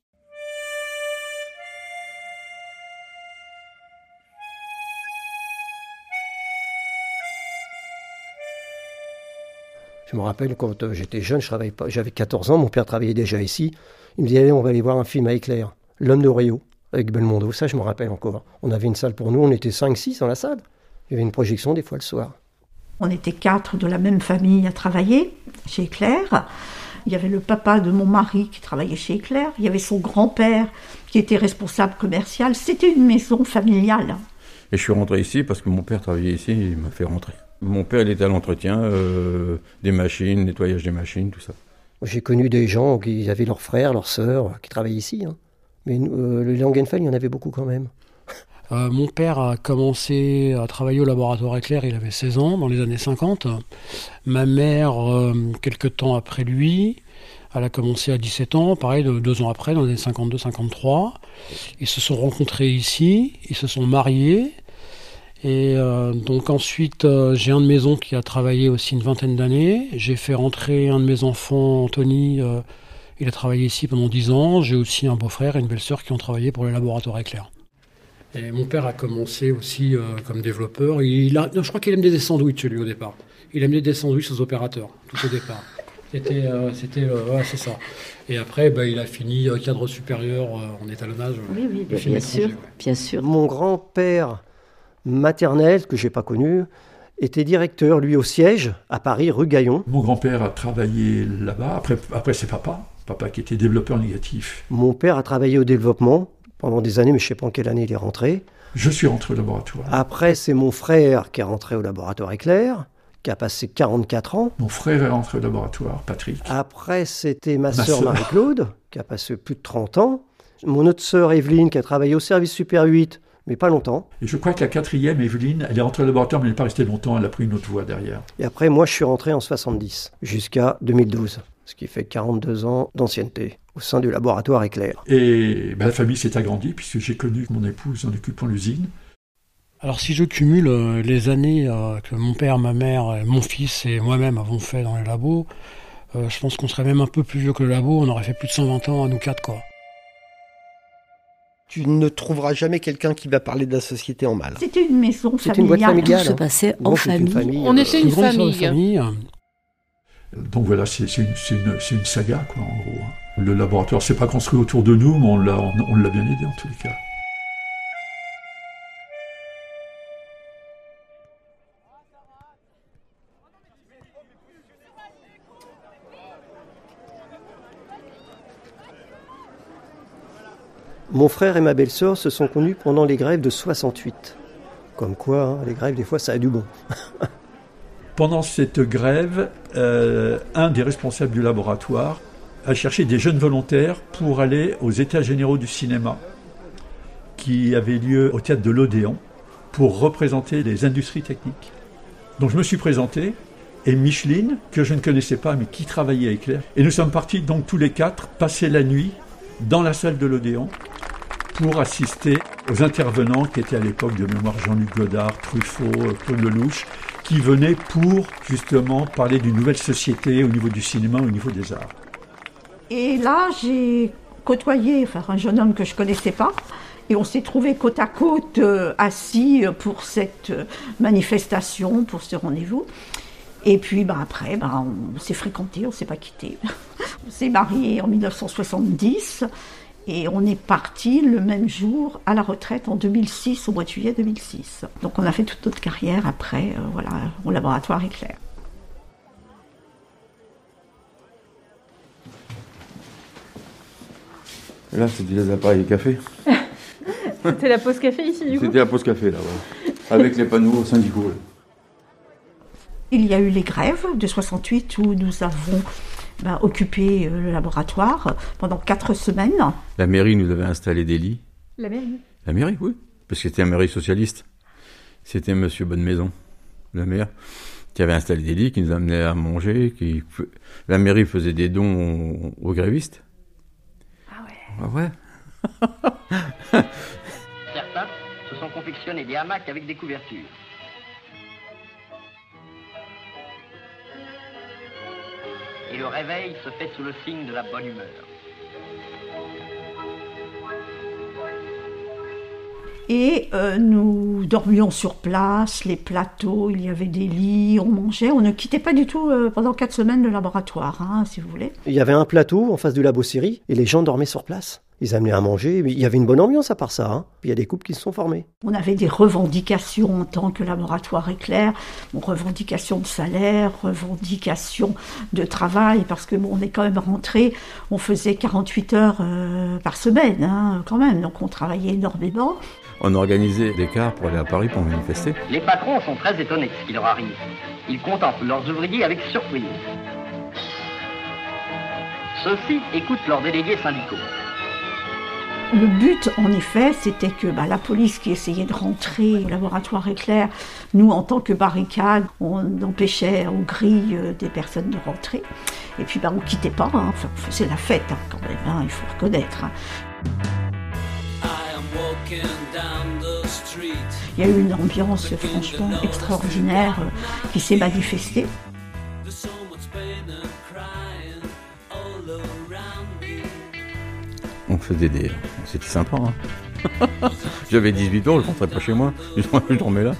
Je me rappelle quand euh, j'étais jeune, je travaillais pas, j'avais 14 ans, mon père travaillait déjà ici. Il me disait allez, on va aller voir un film à éclair, L'homme de Rio, avec Belmondo. Ça, je me rappelle encore. On avait une salle pour nous, on était 5-6 dans la salle. Il y avait une projection des fois le soir. On était quatre de la même famille à travailler chez Éclair. Il y avait le papa de mon mari qui travaillait chez Éclair. Il y avait son grand-père qui était responsable commercial. C'était une maison familiale. Et je suis rentré ici parce que mon père travaillait ici et il m'a fait rentrer. Mon père, il était à l'entretien euh, des machines, nettoyage des machines, tout ça. J'ai connu des gens qui avaient leurs frères, leurs sœurs, qui travaillaient ici. Hein. Mais euh, le Langenfeld, il y en avait beaucoup quand même. Euh, mon père a commencé à travailler au laboratoire éclair, il avait 16 ans, dans les années 50. Ma mère, quelques temps après lui, elle a commencé à 17 ans, pareil, deux ans après, dans les années 52-53. Ils se sont rencontrés ici, ils se sont mariés. Et euh, donc ensuite, euh, j'ai un de mes oncles qui a travaillé aussi une vingtaine d'années. J'ai fait rentrer un de mes enfants, Anthony. Euh, il a travaillé ici pendant 10 ans. J'ai aussi un beau-frère et une belle-sœur qui ont travaillé pour le laboratoire éclair. Et mon père a commencé aussi comme développeur. Il a, je crois qu'il aimait des sandwichs lui au départ. Il aimait des sandwichs aux opérateurs tout au départ. C'était, c'était, c'est ça. Et après, bah, il a fini cadre supérieur en étalonnage. Oui, oui, bien sûr, bien sûr. Mon grand-père maternelle, que j'ai pas connue, était directeur, lui, au siège, à Paris, rue Gaillon. Mon grand-père a travaillé là-bas. Après, après c'est papa, papa qui était développeur négatif. Mon père a travaillé au développement pendant des années, mais je sais pas en quelle année il est rentré. Je suis rentré au laboratoire. Après, c'est mon frère qui est rentré au laboratoire Éclair, qui a passé 44 ans. Mon frère est rentré au laboratoire, Patrick. Après, c'était ma, ma sœur Marie-Claude, qui a passé plus de 30 ans. Mon autre sœur Evelyne, qui a travaillé au service Super 8 mais pas longtemps. Et je crois que la quatrième, Evelyne, elle est rentrée au laboratoire, mais elle n'est pas restée longtemps, elle a pris une autre voie derrière. Et après, moi, je suis rentré en 70, jusqu'à 2012, ce qui fait 42 ans d'ancienneté au sein du laboratoire Éclair. Et ben, la famille s'est agrandie, puisque j'ai connu mon épouse en occupant l'usine. Alors si je cumule euh, les années euh, que mon père, ma mère, mon fils et moi-même avons fait dans les labos, euh, je pense qu'on serait même un peu plus vieux que le labo, on aurait fait plus de 120 ans à nous quatre, quoi. Tu ne trouveras jamais quelqu'un qui va parler de la société en mal. C'était une maison familiale. une boîte familiale. Tout se passait en famille. On était une, famille. Donc voilà, c'est une, saga, quoi, en gros. Hein. Le laboratoire s'est pas construit autour de nous, mais on l'a bien aidé en tous les cas. Mon frère et ma belle-sœur se sont connus pendant les grèves de 68. Comme quoi, hein, les grèves, des fois, ça a du bon. *laughs* pendant cette grève, euh, un des responsables du laboratoire a cherché des jeunes volontaires pour aller aux États généraux du cinéma, qui avaient lieu au théâtre de l'Odéon, pour représenter les industries techniques. Donc je me suis présenté, et Micheline, que je ne connaissais pas, mais qui travaillait à Éclair. Et nous sommes partis donc tous les quatre passer la nuit dans la salle de l'Odéon pour assister aux intervenants qui étaient à l'époque de mémoire Jean-Luc Godard, Truffaut, Paul Lelouch, qui venaient pour justement parler d'une nouvelle société au niveau du cinéma, au niveau des arts. Et là, j'ai côtoyé un jeune homme que je ne connaissais pas. Et on s'est trouvé côte à côte, euh, assis pour cette manifestation, pour ce rendez-vous. Et puis bah, après, bah, on s'est fréquenté, on ne s'est pas quitté. *laughs* on s'est marié en 1970. Et on est parti le même jour à la retraite en 2006, au mois de juillet 2006. Donc on a fait toute notre carrière après, euh, voilà, au laboratoire éclair. Là, c'était les appareils café. *laughs* c'était la pause café ici, du coup C'était la pause café, là, ouais. Avec les panneaux syndicaux. Il y a eu les grèves de 68 où nous avons bah, occupé euh, le laboratoire pendant quatre semaines. La mairie nous avait installé des lits. La mairie La mairie, oui. Parce que c'était un mairie socialiste. C'était Monsieur Bonnemaison, le maire, qui avait installé des lits, qui nous amenait à manger. Qui... La mairie faisait des dons aux, grévistes. Ah ouais Ah ouais Certains se sont confectionnés des hamacs avec des couvertures. Et le réveil se fait sous le signe de la bonne humeur. Et euh, nous dormions sur place, les plateaux, il y avait des lits, on mangeait. On ne quittait pas du tout euh, pendant quatre semaines le laboratoire, hein, si vous voulez. Il y avait un plateau en face du labo série et les gens dormaient sur place. Ils amenaient à manger, il y avait une bonne ambiance à part ça. Hein. Puis il y a des couples qui se sont formés. On avait des revendications en tant que laboratoire éclair, bon, revendications de salaire, revendications de travail, parce que bon, on est quand même rentré, on faisait 48 heures euh, par semaine, hein, quand même, donc on travaillait énormément. On organisait des cars pour aller à Paris pour manifester. Les patrons sont très étonnés de ce qui leur arrive. Ils contemplent leurs ouvriers avec surprise. Ceux-ci écoutent leurs délégués syndicaux. Le but, en effet, c'était que bah, la police qui essayait de rentrer au laboratoire éclair, nous, en tant que barricade, on empêchait aux grilles euh, des personnes de rentrer. Et puis, bah, on ne quittait pas, hein. on faisait la fête hein, quand même, hein, il faut reconnaître. Il y a eu une ambiance franchement extraordinaire euh, qui s'est manifestée. On faisait des. C'était sympa. Hein. *laughs* J'avais 18 ans, je rentrais pas chez moi. *laughs* Je dormais là.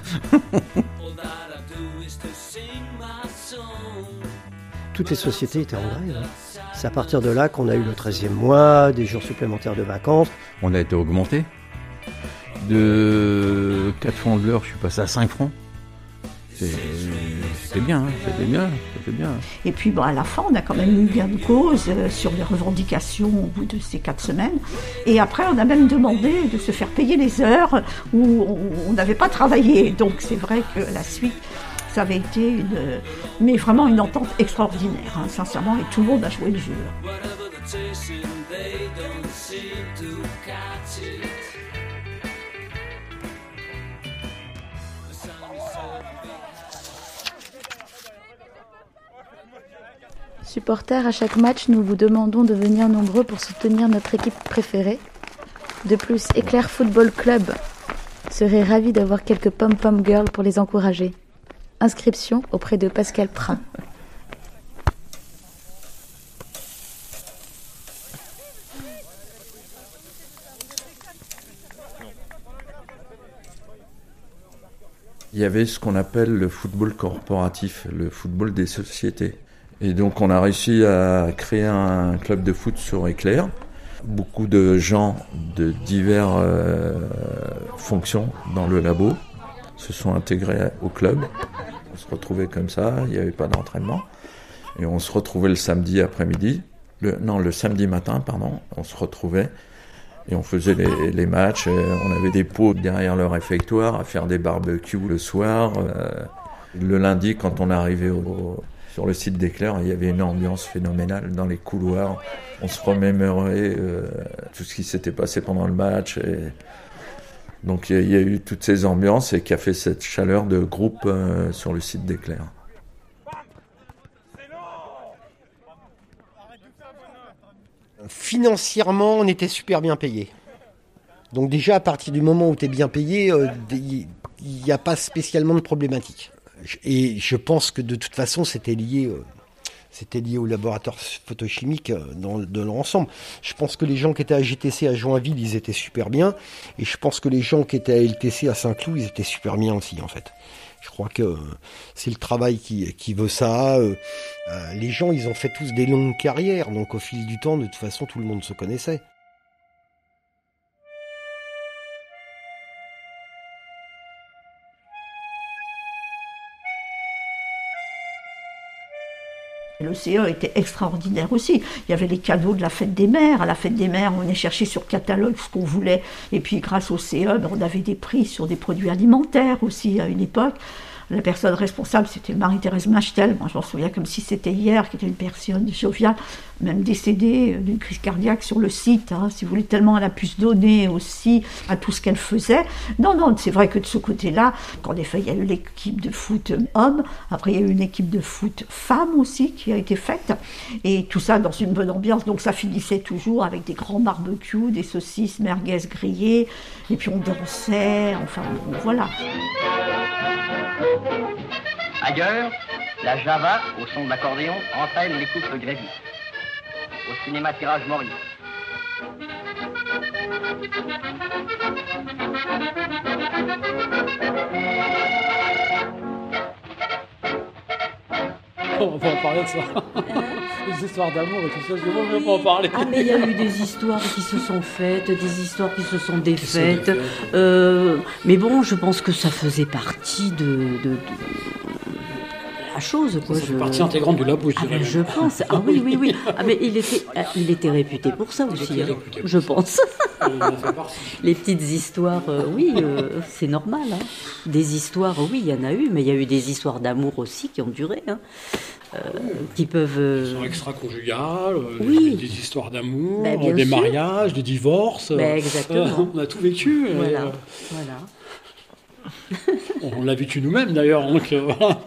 Toutes les sociétés étaient en grève. Hein. C'est à partir de là qu'on a eu le 13e mois, des jours supplémentaires de vacances. On a été augmenté. De 4 francs de l'heure, je suis passé à 5 francs. C'était bien, c'était bien, c'était bien. Et puis bon, à la fin, on a quand même eu bien de cause euh, sur les revendications au bout de ces quatre semaines. Et après, on a même demandé de se faire payer les heures où on n'avait pas travaillé. Donc c'est vrai que la suite, ça avait été mais vraiment une entente extraordinaire, hein, sincèrement, et tout le monde a joué le jeu. Supporters, à chaque match, nous vous demandons de venir nombreux pour soutenir notre équipe préférée. De plus, Éclair Football Club serait ravi d'avoir quelques pom-pom girls pour les encourager. Inscription auprès de Pascal Prin. Il y avait ce qu'on appelle le football corporatif, le football des sociétés. Et donc on a réussi à créer un club de foot sur Éclair. Beaucoup de gens de diverses euh, fonctions dans le labo se sont intégrés au club. On se retrouvait comme ça, il n'y avait pas d'entraînement. Et on se retrouvait le samedi après-midi, non, le samedi matin, pardon, on se retrouvait et on faisait les, matchs. on avait des pots derrière le réfectoire à faire des barbecues le soir. Euh, le lundi, quand on arrivait au, sur le site d'Éclair, il y avait une ambiance phénoménale dans les couloirs. On se remémorait euh, tout ce qui s'était passé pendant le match. Donc il y, a eu toutes ces ambiances et qui a fait cette chaleur de groupe euh, sur le site d'Éclair. Financièrement, on était super bien payé. Donc déjà, à partir du moment où tu es bien payé, euh, il n'y a pas spécialement de problématique. Et je pense que de toute façon, c'était lié, euh, c'était lié au laboratoire photochimique euh, dans, de l'ensemble. Je pense que les gens qui étaient à GTC à Joinville, ils étaient super bien. Et je pense que les gens qui étaient à LTC à Saint-Cloud, ils étaient super bien aussi, en fait. Je crois que c'est le travail qui, qui veut ça. Euh, les gens, ils ont fait tous des longues carrières. Donc au fil du temps, de toute façon, tout le monde se connaissait. Le CE était extraordinaire aussi. Il y avait les cadeaux de la fête des mères. À la fête des mères, on est cherché sur catalogue ce qu'on voulait. Et puis grâce au CE, on avait des prix sur des produits alimentaires aussi à une époque. La personne responsable, c'était Marie-Thérèse Machtel, moi je m'en souviens comme si c'était hier, qui était une personne joviale, même décédée euh, d'une crise cardiaque sur le site, hein, si vous voulez, tellement elle a pu se donner aussi à tout ce qu'elle faisait. Non, non, c'est vrai que de ce côté-là, qu'en effet, il y a eu l'équipe de foot homme, après il y a eu une équipe de foot femme aussi qui a été faite, et tout ça dans une bonne ambiance, donc ça finissait toujours avec des grands barbecues, des saucisses merguez grillées, et puis on dansait, enfin voilà. Ailleurs, La Java, au son de l'accordéon, entraîne les couples grévistes. Au cinéma Tirage Maurice. On va pas en parler de ça. *laughs* Les histoires d'amour et tout ça, je ne veux pas en parler. Ah, mais il y a eu des histoires qui se sont faites, des histoires qui se sont défaites. Euh, mais bon, je pense que ça faisait partie de, de, de la chose. Quoi. Ça partie intégrante du labo, je ah, ben, je pense. Ah oui, oui, oui. Ah, mais il était, ah, il était réputé pour ça aussi, hein, je pense. *laughs* Les petites histoires, euh, oui, euh, c'est normal. hein. Des histoires, oui, il y en a eu, mais il y a eu des histoires d'amour aussi qui ont duré, hein, euh, qui peuvent. euh, extra-conjugales, euh, Oui. des histoires d'amour, Ben, des sûr. mariages, des divorces. Ben, euh, exactement. *laughs* on a tout vécu. Voilà, euh, voilà. On l'a vécu nous-mêmes d'ailleurs. Donc, euh, voilà.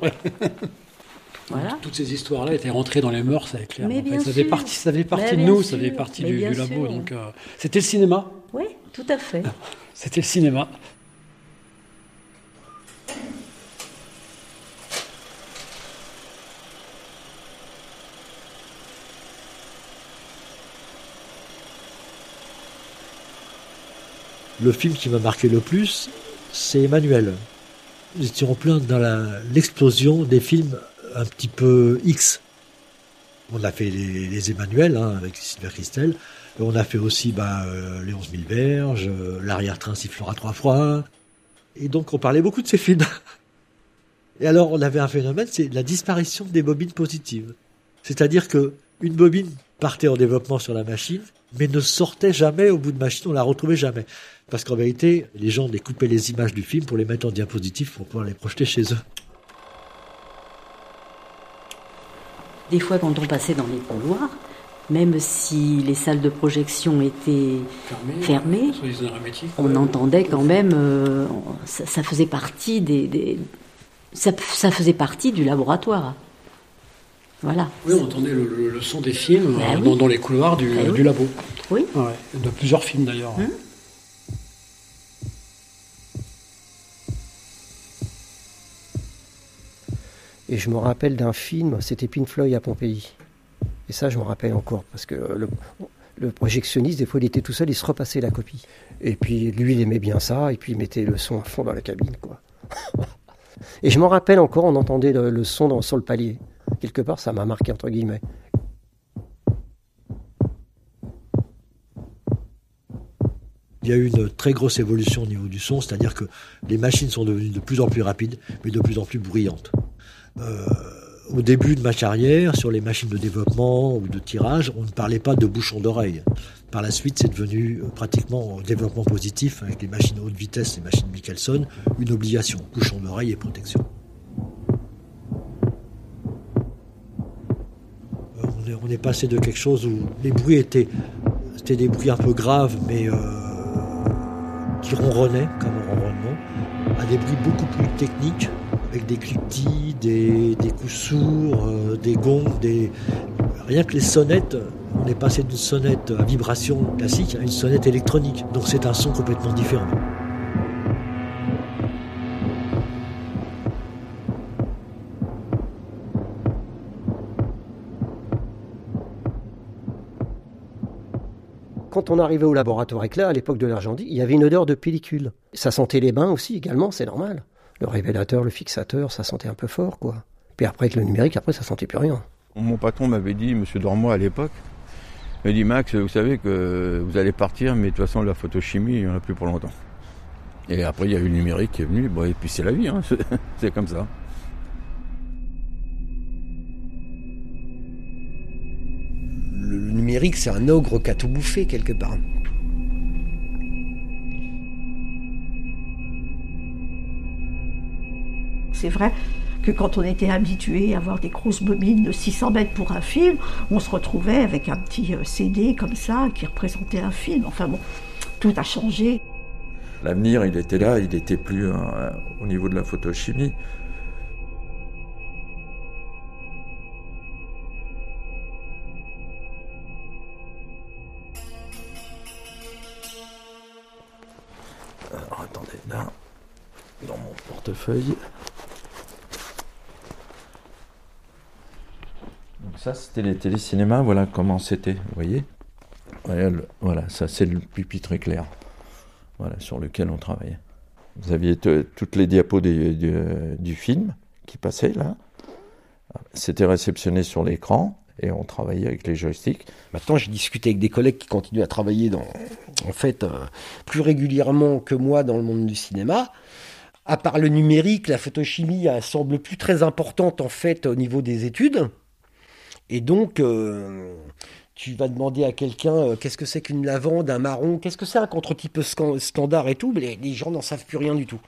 Voilà. Toutes ces histoires-là étaient rentrées dans les mœurs avec clair. Mais en fait. bien Ça fait partie, ça fait partie de nous, ça fait partie Mais du, labo. sûr. Donc, euh, c'était le cinéma. Oui, tout à fait. *laughs* C'était le cinéma. Le film qui m'a marqué le plus, c'est Emmanuel. Nous étions en plein dans l'explosion des films un petit peu X. On a fait les, les Emmanuel hein, avec Sylvain Christel. On a fait aussi bah, euh, Les 11 000 berges, euh, L'arrière-train sifflera trois fois. Et donc on parlait beaucoup de ces films. *laughs* Et alors on avait un phénomène, c'est la disparition des bobines positives. C'est-à-dire que une bobine partait en développement sur la machine, mais ne sortait jamais au bout de machine, on la retrouvait jamais. Parce qu'en vérité, les gens découpaient les images du film pour les mettre en diapositive pour pouvoir les projeter chez eux. Des fois, quand on passait dans les couloirs, même si les salles de projection étaient fermées, on entendait quand même, euh, ça, ça faisait partie des, des- ça, ça faisait partie du laboratoire. Voilà. Oui, on entendait le, le- le son des films Ben euh, oui. dans, dans les couloirs du, Ben oui. du labo. Oui. Ouais, de plusieurs films d'ailleurs. Hum. Et je me rappelle d'un film, c'était Pink Floyd à Pompéi. Et ça, je me rappelle encore, parce que le, le projectionniste, des fois, il était tout seul, il se repassait la copie. Et puis, lui, il aimait bien ça, et puis il mettait le son à fond dans la cabine, quoi. *laughs* et je m'en rappelle encore, on entendait le, le son dans- sur le palier. Quelque part, ça m'a marqué, entre guillemets. Il y a eu une très grosse évolution au niveau du son, c'est-à-dire que les machines sont devenues de plus en plus rapides, mais de plus en plus bruyantes. Euh, au début de ma carrière, sur les machines de développement ou de tirage, on ne parlait pas de bouchon d'oreille. Par la suite, c'est devenu euh, pratiquement au développement positif, avec les machines haute vitesse, les machines Michelson, une obligation, bouchon d'oreille et protection. Euh, on, on est passé de quelque chose où les bruits étaient, c'était des bruits un peu graves, mais euh, qui ronronnaient comme un ronronnement, à des bruits beaucoup plus techniques, avec des cliquetis, des, des coups sourds, euh, des gongs, des... rien que les sonnettes. On est passé d'une sonnette à vibration classique à une sonnette électronique. Donc c'est un son complètement différent. Quand on arrivait au laboratoire éclair, à l'époque de l'Argentine, il y avait une odeur de pellicule. Ça sentait les bains aussi, également, c'est normal. Le révélateur, le fixateur, ça sentait un peu fort, quoi. Puis après, avec le numérique, après, ça sentait plus rien. Mon patron m'avait dit, Monsieur Dormois à l'époque, il m'a dit Max, vous savez que vous allez partir, mais de toute façon la photochimie, il n'y en a plus pour longtemps. Et après il y a eu le numérique qui est venu, bon, et puis c'est la vie, hein, *laughs* c'est comme ça. Le, le numérique, c'est un ogre qui a tout bouffé, quelque part. C'est vrai que quand on était habitué à avoir des grosses bobines de 600 mètres pour un film, on se retrouvait avec un petit euh, CD comme ça qui représentait un film. Enfin bon, tout a changé. L'avenir, il était là, il n'était plus euh, au niveau de la photochimie. Portefeuille. ça, c'était les télécinémas, voilà comment c'était, vous voyez Voilà, ça c'est le pupitre éclair, voilà, sur lequel on travaillait. Vous aviez toutes les diapos du film qui passaient là. C'était réceptionné sur l'écran et on travaillait avec les joysticks. Maintenant, j'ai discuté avec des collègues qui continuent à travailler dans, en fait, euh, plus régulièrement que moi dans le monde du cinéma. À part le numérique, la photochimie semble plus très importante en fait au niveau des études. Et donc, euh, tu vas demander à quelqu'un euh, qu'est-ce que c'est qu'une lavande, un marron, qu'est-ce que c'est un contre-type standard et tout, mais les gens n'en savent plus rien du tout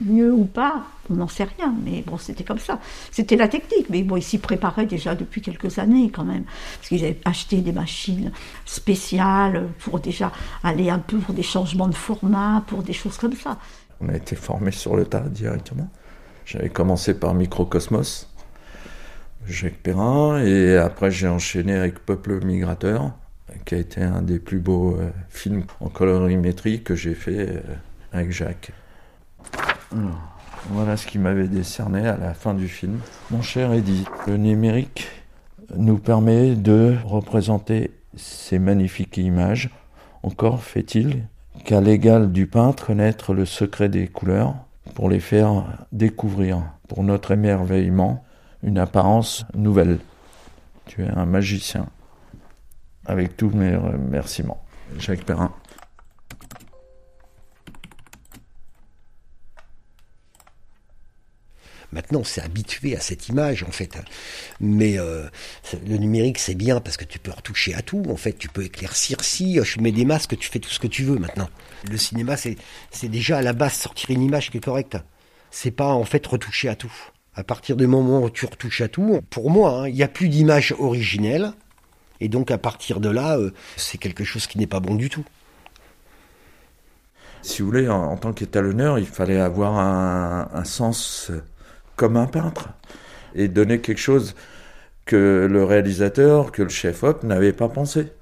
mieux ou pas, on n'en sait rien, mais bon, c'était comme ça. C'était la technique, mais bon, ils s'y préparaient déjà depuis quelques années quand même, parce qu'ils avaient acheté des machines spéciales pour déjà aller un peu pour des changements de format, pour des choses comme ça. On a été formés sur le tas directement. J'avais commencé par Microcosmos, Jacques Perrin, et après j'ai enchaîné avec Peuple Migrateur, qui a été un des plus beaux euh, films en colorimétrie que j'ai fait euh, avec Jacques voilà ce qui m'avait décerné à la fin du film. Mon cher Eddie, le numérique nous permet de représenter ces magnifiques images. Encore fait-il qu'à l'égal du peintre connaître le secret des couleurs pour les faire découvrir, pour notre émerveillement, une apparence nouvelle. Tu es un magicien. Avec tous mes remerciements. Jacques Perrin. Maintenant, on s'est habitué à cette image, en fait. Mais euh, le numérique, c'est bien parce que tu peux retoucher à tout. En fait, tu peux éclaircir si, tu mets des masques, tu fais tout ce que tu veux maintenant. Le cinéma, c'est déjà à la base sortir une image qui est correcte. C'est pas en fait retoucher à tout. À partir du moment où tu retouches à tout, pour moi, hein, il n'y a plus d'image originelle. Et donc, à partir de là, euh, c'est quelque chose qui n'est pas bon du tout. Si vous voulez, en, tant qu'étalonneur, il fallait avoir un sens comme un peintre et donner quelque chose que le réalisateur, que le chef-op n'avait pas pensé.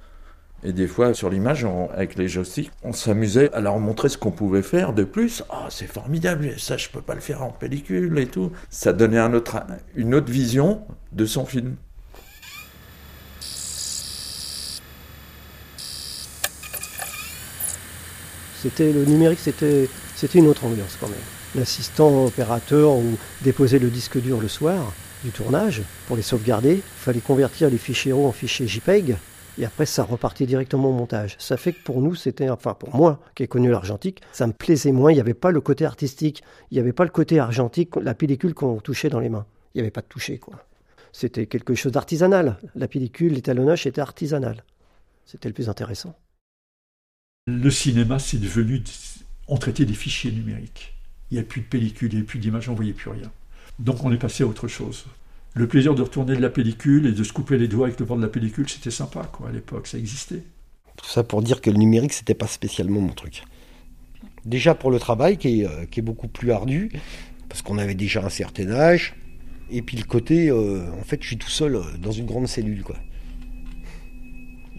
Et des fois, sur l'image, avec les joysticks, on s'amusait à leur montrer ce qu'on pouvait faire de plus. Ah, c'est formidable, ça, je peux pas le faire en pellicule et tout. Ça donnait un autre, une autre vision de son film. C'était le numérique, c'était une autre ambiance quand même l'assistant opérateur ou déposer le disque dur le soir du tournage pour les sauvegarder. Il fallait convertir les fichiers RAW en fichiers JPEG et après ça repartait directement au montage. Ça fait que pour nous, c'était, enfin pour moi qui ai connu l'argentique, ça me plaisait moins. Il n'y avait pas le côté artistique, il n'y avait pas le côté argentique, la pellicule qu'on touchait dans les mains. Il n'y avait pas de toucher quoi. C'était quelque chose d'artisanal. La pellicule, l'étalonnage était artisanal. C'était le plus intéressant. Le cinéma, c'est devenu. On traitait des fichiers numériques il n'y a plus de pellicule, il n'y a plus d'image, on ne voyait plus rien. Donc on est passé à autre chose. Le plaisir de retourner de la pellicule et de se couper les doigts avec le bord de la pellicule, c'était sympa, quoi, à l'époque, ça existait. Tout ça pour dire que le numérique, c'était pas spécialement mon truc. Déjà pour le travail, qui est, euh, beaucoup plus ardu, parce qu'on avait déjà un certain âge, et puis le côté, euh, en fait, je suis tout seul euh, dans une grande cellule, quoi.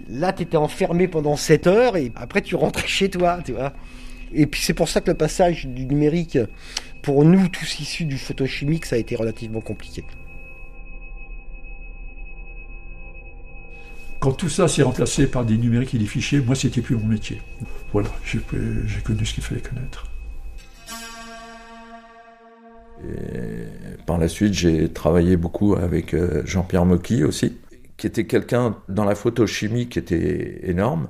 Là, tu étais enfermé pendant 7 heures, et après, tu rentrais chez toi, tu vois. Et puis c'est pour ça que le passage du numérique, pour nous tous issus du photochimique, ça a été relativement compliqué. Quand tout ça s'est remplacé par des numériques et des fichiers, moi c'était plus mon métier. Voilà, j'ai connu ce qu'il fallait connaître. Et par la suite, j'ai travaillé beaucoup avec euh, Jean-Pierre Mocky aussi, qui était quelqu'un dans la photochimie qui était énorme,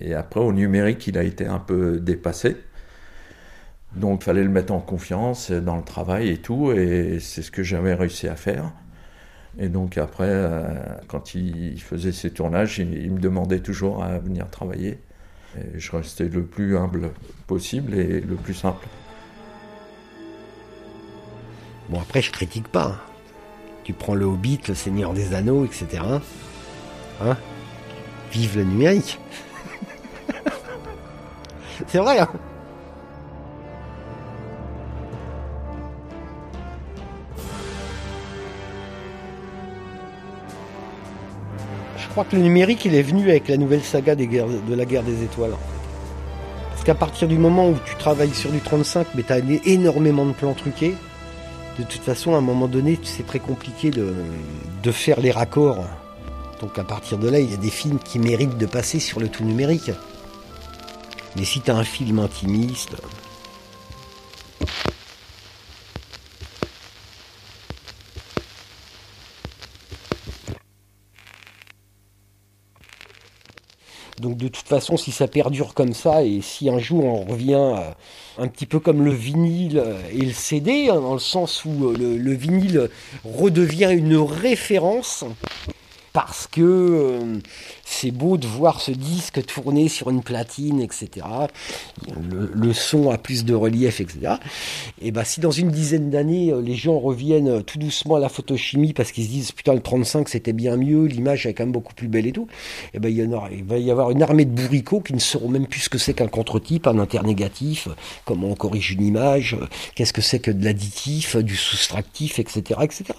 et après, au numérique, il a été un peu dépassé. Donc, il fallait le mettre en confiance dans le travail et tout. Et c'est ce que j'avais réussi à faire. Et donc, après, euh, quand il faisait ses tournages, il, me demandait toujours à venir travailler. Et je restais le plus humble possible et le plus simple. Bon, après, je critique pas. Tu prends le Hobbit, le Seigneur des Anneaux, etc. Hein Vive le numérique c'est vrai, hein Je crois que le numérique, il est venu avec la nouvelle saga de la guerre des étoiles. Parce qu'à partir du moment où tu travailles sur du 35, mais tu as énormément de plans truqués, De toute façon, à un moment donné, c'est très compliqué de faire les raccords. Donc à partir de là, il y a des films qui méritent de passer sur le tout numérique. Mais si tu as un film intimiste, Donc de toute façon, si ça perdure comme ça, et si un jour on revient euh, un petit peu comme le vinyle et le CD, hein, dans le sens où euh, le vinyle redevient une référence, parce que euh, c'est beau de voir ce disque tourner sur une platine, etc. Le, son a plus de relief, etc. Et ben si dans une dizaine d'années, euh, les gens reviennent tout doucement à la photochimie parce qu'ils se disent putain le 35 c'était bien mieux, l'image est quand même beaucoup plus belle et tout, et ben il, y aura, il va y avoir une armée de bourricots qui ne sauront même plus ce que c'est qu'un contre-type, un internégatif, comment on corrige une image, qu'est-ce que c'est que de l'additif, du soustractif, etc., etc.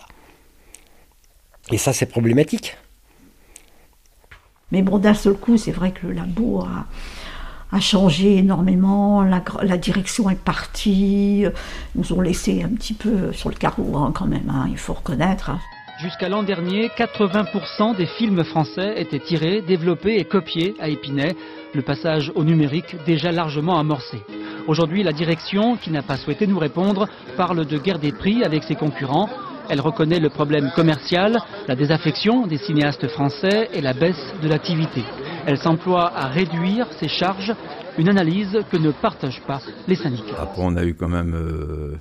Et ça, c'est problématique. Mais bon, d'un seul coup, c'est vrai que le labo a, changé énormément, la, direction est partie, ils nous ont laissé un petit peu sur le carreau hein, quand même, hein, il faut reconnaître. Jusqu'à l'an dernier, 80% des films français étaient tirés, développés et copiés à Épinay, le passage au numérique déjà largement amorcé. Aujourd'hui, la direction, qui n'a pas souhaité nous répondre, parle de guerre des prix avec ses concurrents. Elle reconnaît le problème commercial, la désaffection des cinéastes français et la baisse de l'activité. Elle s'emploie à réduire ses charges, une analyse que ne partagent pas les syndicats. Après, on a eu quand même euh,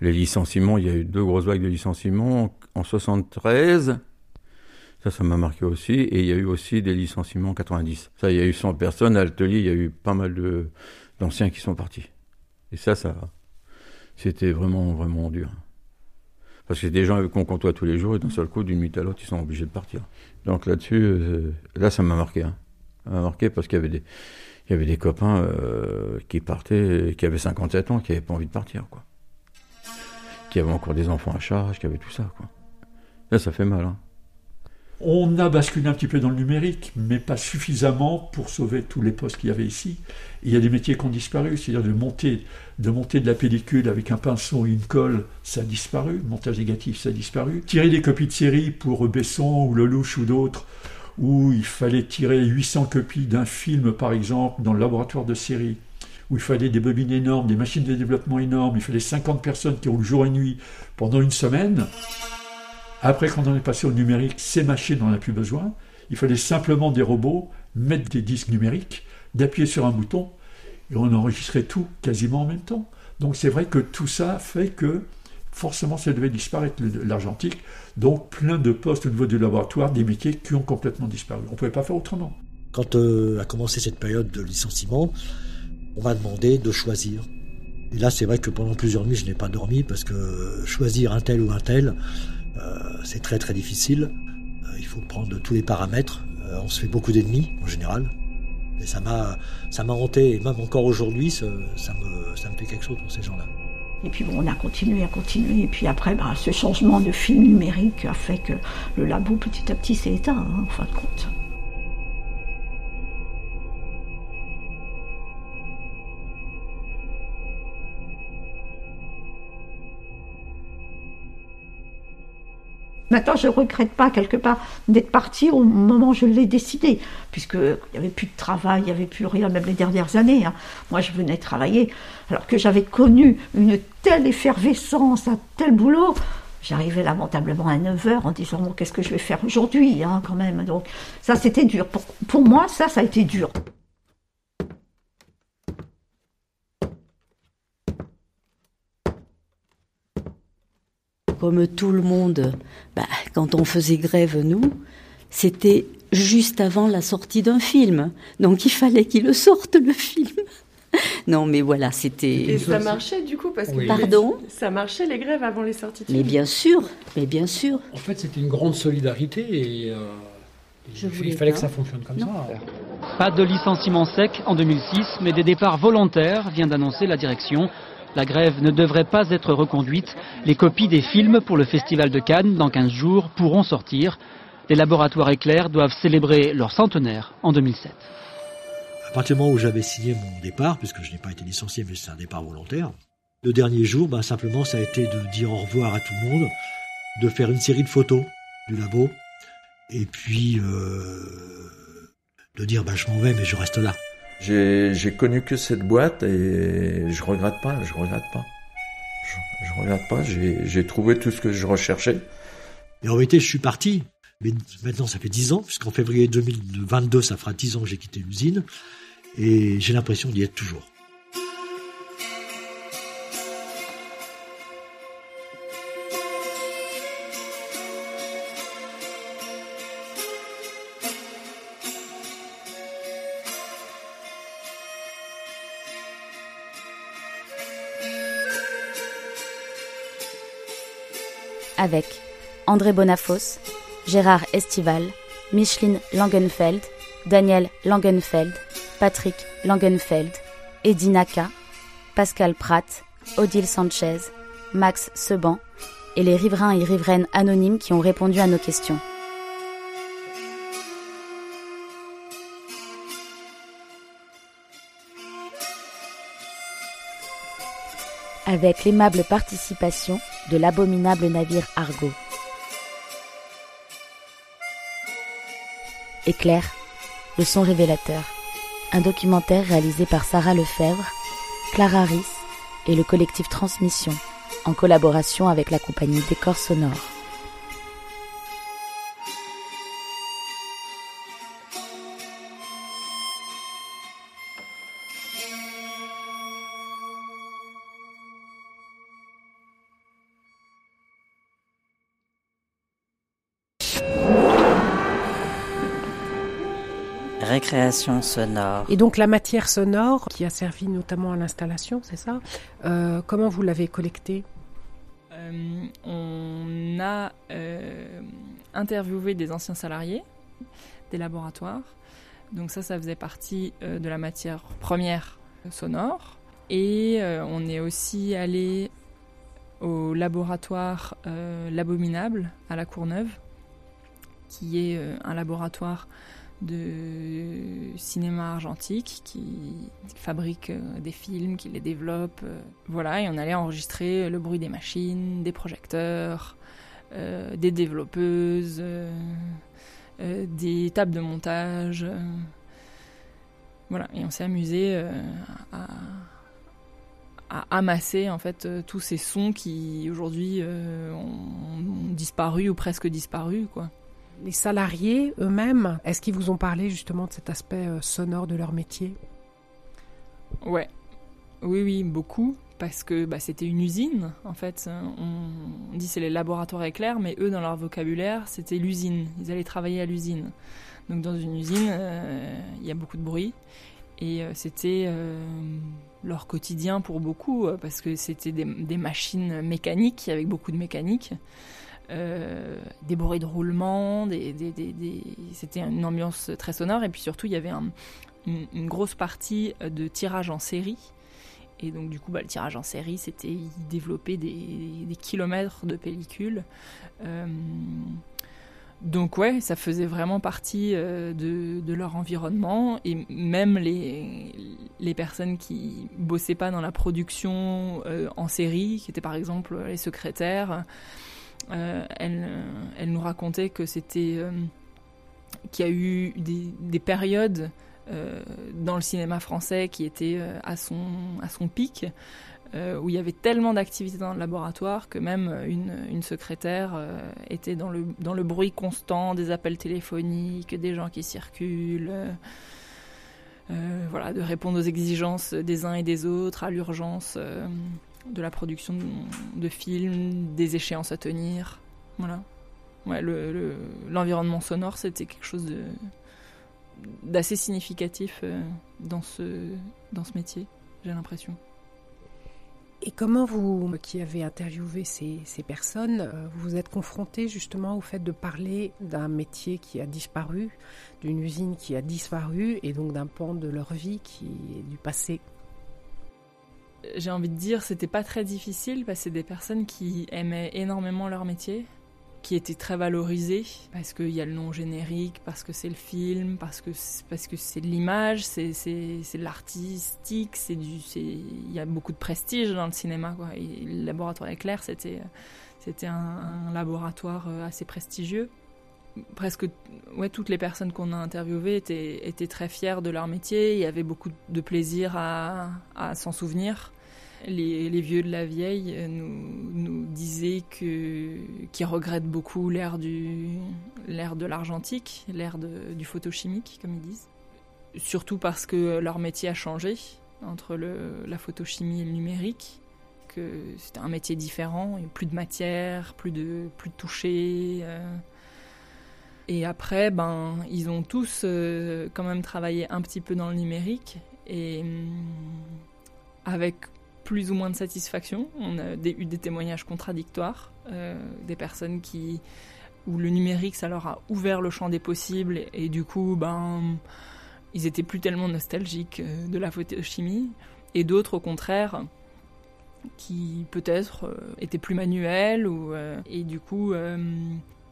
les licenciements. Il y a eu deux grosses vagues de licenciements en 73. Ça, ça m'a marqué aussi. Et il y a eu aussi des licenciements en 90. Ça, il y a eu 100 personnes. À l'atelier, il y a eu pas mal d'anciens qui sont partis. Et ça, ça, c'était vraiment, vraiment dur. Parce que c'est des gens qu'on côtoie tous les jours et d'un seul coup, d'une nuit à l'autre, ils sont obligés de partir. Donc là-dessus, euh, là, ça m'a marqué. Hein. Ça m'a marqué parce qu'il y avait des, il y avait des copains euh, qui partaient, qui avaient 57 ans, qui n'avaient pas envie de partir, quoi. Qui avaient encore des enfants à charge, qui avaient tout ça, quoi. Là, ça fait mal. Hein. On a basculé un petit peu dans le numérique, mais pas suffisamment pour sauver tous les postes qu'il y avait ici. il y a des métiers qui ont disparu, c'est-à-dire de monter, de monter de la pellicule avec un pinceau et une colle, ça a disparu. Montage négatif, ça a disparu. Tirer des copies de série pour Besson ou Lelouch ou d'autres, où il fallait tirer 800 copies d'un film, par exemple, dans le laboratoire de série, où il fallait des bobines énormes, des machines de développement énormes, il fallait 50 personnes qui roulent jour et nuit pendant une semaine. Après, quand on est passé au numérique, ces machines, on n'en a plus besoin. Il fallait simplement des robots, mettre des disques numériques, d'appuyer sur un bouton, et on enregistrait tout quasiment en même temps. Donc c'est vrai que tout ça fait que forcément ça devait disparaître l'argentique. Donc plein de postes au niveau du laboratoire, des métiers qui ont complètement disparu. On ne pouvait pas faire autrement. Quand euh, a commencé cette période de licenciement, on m'a demandé de choisir. Et là, c'est vrai que pendant plusieurs nuits, je n'ai pas dormi parce que choisir un tel ou un tel, c'est très très difficile. Euh, il faut prendre tous les paramètres. Euh, on se fait beaucoup d'ennemis en général. Et ça m'a, ça m'a hanté, et même encore aujourd'hui, ça, me, ça me fait quelque chose pour ces gens-là. Et puis bon, on a continué à continuer. Et puis après, bah, ce changement de film numérique a fait que le labo petit à petit s'est éteint, hein, en fin de compte. Maintenant, je ne regrette pas quelque part d'être partie au moment où je l'ai décidé, puisqu'il n'y avait plus de travail, il n'y avait plus rien, même les dernières années. Hein. Moi, je venais travailler, alors que j'avais connu une telle effervescence, un tel boulot. J'arrivais lamentablement à 9h en disant qu'est-ce que je vais faire aujourd'hui, hein, quand même. Donc, ça, c'était dur. pour moi, ça, ça a été dur. Comme tout le monde, bah, quand on faisait grève, nous, c'était juste avant la sortie d'un film. Donc il fallait qu'il le sorte, le film. *laughs* Non, mais voilà, c'était. Et ça marchait du coup parce que. Pardon Ça marchait les grèves avant les sorties. Mais bien sûr, mais bien sûr. En fait, c'était une grande solidarité et. Euh, il fallait que ça fonctionne comme ça. Pas de licenciement sec en 2006, mais des départs volontaires, vient d'annoncer la direction. La grève ne devrait pas être reconduite. Les copies des films pour le Festival de Cannes, dans 15 jours, pourront sortir. Les laboratoires éclairs doivent célébrer leur centenaire en 2007. À partir du moment où j'avais signé mon départ, puisque je n'ai pas été licencié, mais c'est un départ volontaire, Le dernier jour, bah, simplement, ça a été de dire au revoir à tout le monde, de faire une série de photos du labo, et puis euh, de dire bah, je m'en vais, mais je reste là. J'ai connu que cette boîte et je regrette pas, je regrette pas. Je, je regrette pas, j'ai trouvé tout ce que je recherchais. Et en réalité, je suis parti. Mais maintenant, ça fait 10 ans, puisqu'en février 2022, ça fera 10 ans que j'ai quitté l'usine. Et j'ai l'impression d'y être toujours. Avec André Bonafos, Gérard Estival, Micheline Langenfeld, Daniel Langenfeld, Patrick Langenfeld, Eddie Naka, Pascal Pratt, Odile Sanchez, Max Seban et les riverains et riveraines anonymes qui ont répondu à nos questions. Avec l'aimable participation de l'abominable navire Argo. Éclair, le son révélateur, un documentaire réalisé par Sarah Lefebvre, Clara Ris et le collectif Transmission, en collaboration avec la compagnie Décor Sonore. Sonore. Et donc la matière sonore qui a servi notamment à l'installation, c'est ça? Euh, Comment vous l'avez collectée? Euh, On a euh, interviewé des anciens salariés des laboratoires. Donc ça, ça faisait partie de la matière première sonore. Et on est aussi allé au laboratoire L'Abominable à La Courneuve, qui est un laboratoire de cinéma argentique qui fabrique euh, des films, qui les développe. Euh, voilà, et on allait enregistrer le bruit des machines, des projecteurs, euh, des développeuses, des tables de montage. voilà, et on s'est amusé à, amasser en fait tous ces sons qui aujourd'hui ont, ont disparu ou presque disparu, quoi les salariés eux-mêmes, est-ce qu'ils vous ont parlé justement de cet aspect euh, sonore de leur métier? Ouais, oui, oui, beaucoup, parce que bah, c'était une usine, en fait. On dit c'est les laboratoires éclairs, mais eux, dans leur vocabulaire, c'était l'usine. Ils allaient travailler à l'usine. Donc dans une usine, euh, il y a beaucoup de bruit. Et euh, c'était leur quotidien pour beaucoup, parce que c'était des, des, machines mécaniques, avec beaucoup de mécanique. Euh, des bruits de roulement, c'était une ambiance très sonore et puis surtout il y avait une, grosse partie de tirage en série. Et donc du coup bah, le tirage en série c'était développer des, kilomètres de pellicules. Euh, donc ouais, ça faisait vraiment partie euh, de, leur environnement et même les, personnes qui bossaient pas dans la production en série, qui étaient par exemple les secrétaires, euh, elle, elle, nous racontait que c'était euh, qu'il y a eu des, périodes euh, dans le cinéma français qui étaient à, son, à son pic, où il y avait tellement d'activités dans le laboratoire que même une, une secrétaire était dans le, dans le bruit constant des appels téléphoniques, des gens qui circulent. voilà, de répondre aux exigences des uns et des autres, à l'urgence de la production de, films, des échéances à tenir. Voilà. Ouais, l'environnement sonore, c'était quelque chose d'assez significatif euh, dans ce, dans ce métier, j'ai l'impression. Et comment vous, qui avez interviewé ces, ces personnes, euh, vous êtes confronté justement au fait de parler d'un métier qui a disparu, d'une usine qui a disparu, et donc d'un pan de leur vie qui est du passé? J'ai envie de dire, c'était pas très difficile parce que c'est des personnes qui aimaient énormément leur métier. qui était très valorisé parce qu'il y a le nom générique, parce que c'est le film, parce que parce que c'est de l'image, c'est de l'artistique, c'est du il y a beaucoup de prestige dans le cinéma quoi. Le laboratoire éclair c'était c'était un, un, laboratoire euh, assez prestigieux. Presque ouais toutes les personnes qu'on a interviewées étaient étaient très fières de leur métier. Il y avait beaucoup de plaisir à à s'en souvenir les, vieux de la vieille nous, nous disaient que qu'ils regrettent beaucoup l'ère du l'ère de l'argentique, l'ère du photochimique comme ils disent. Surtout parce que leur métier a changé entre la photochimie et le numérique, que c'était un métier différent, il y a plus de matière, plus de plus de toucher. Euh. Et après, ben, ils ont tous euh, quand même travaillé un petit peu dans le numérique et hum, avec plus ou moins de satisfaction. On a eu des témoignages contradictoires, euh, des personnes qui où le numérique ça leur a ouvert le champ des possibles et, du coup ben ils étaient plus tellement nostalgiques euh, de la photochimie et d'autres au contraire qui peut-être euh, étaient plus manuels ou et du coup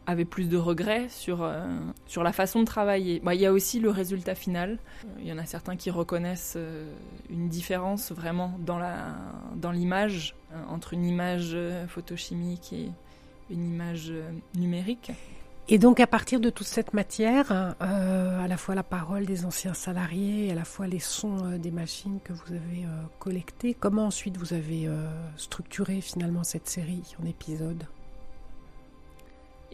avait plus de regrets sur, euh, sur la façon de travailler. Bah, il y a aussi le résultat final. Il y en a certains qui reconnaissent euh, une différence vraiment dans la dans l'image euh, entre une image photochimique et une image numérique. Et donc à partir de toute cette matière, à la fois la parole des anciens salariés, à la fois les sons des machines que vous avez euh, collectés, comment ensuite vous avez structuré finalement cette série en épisodes?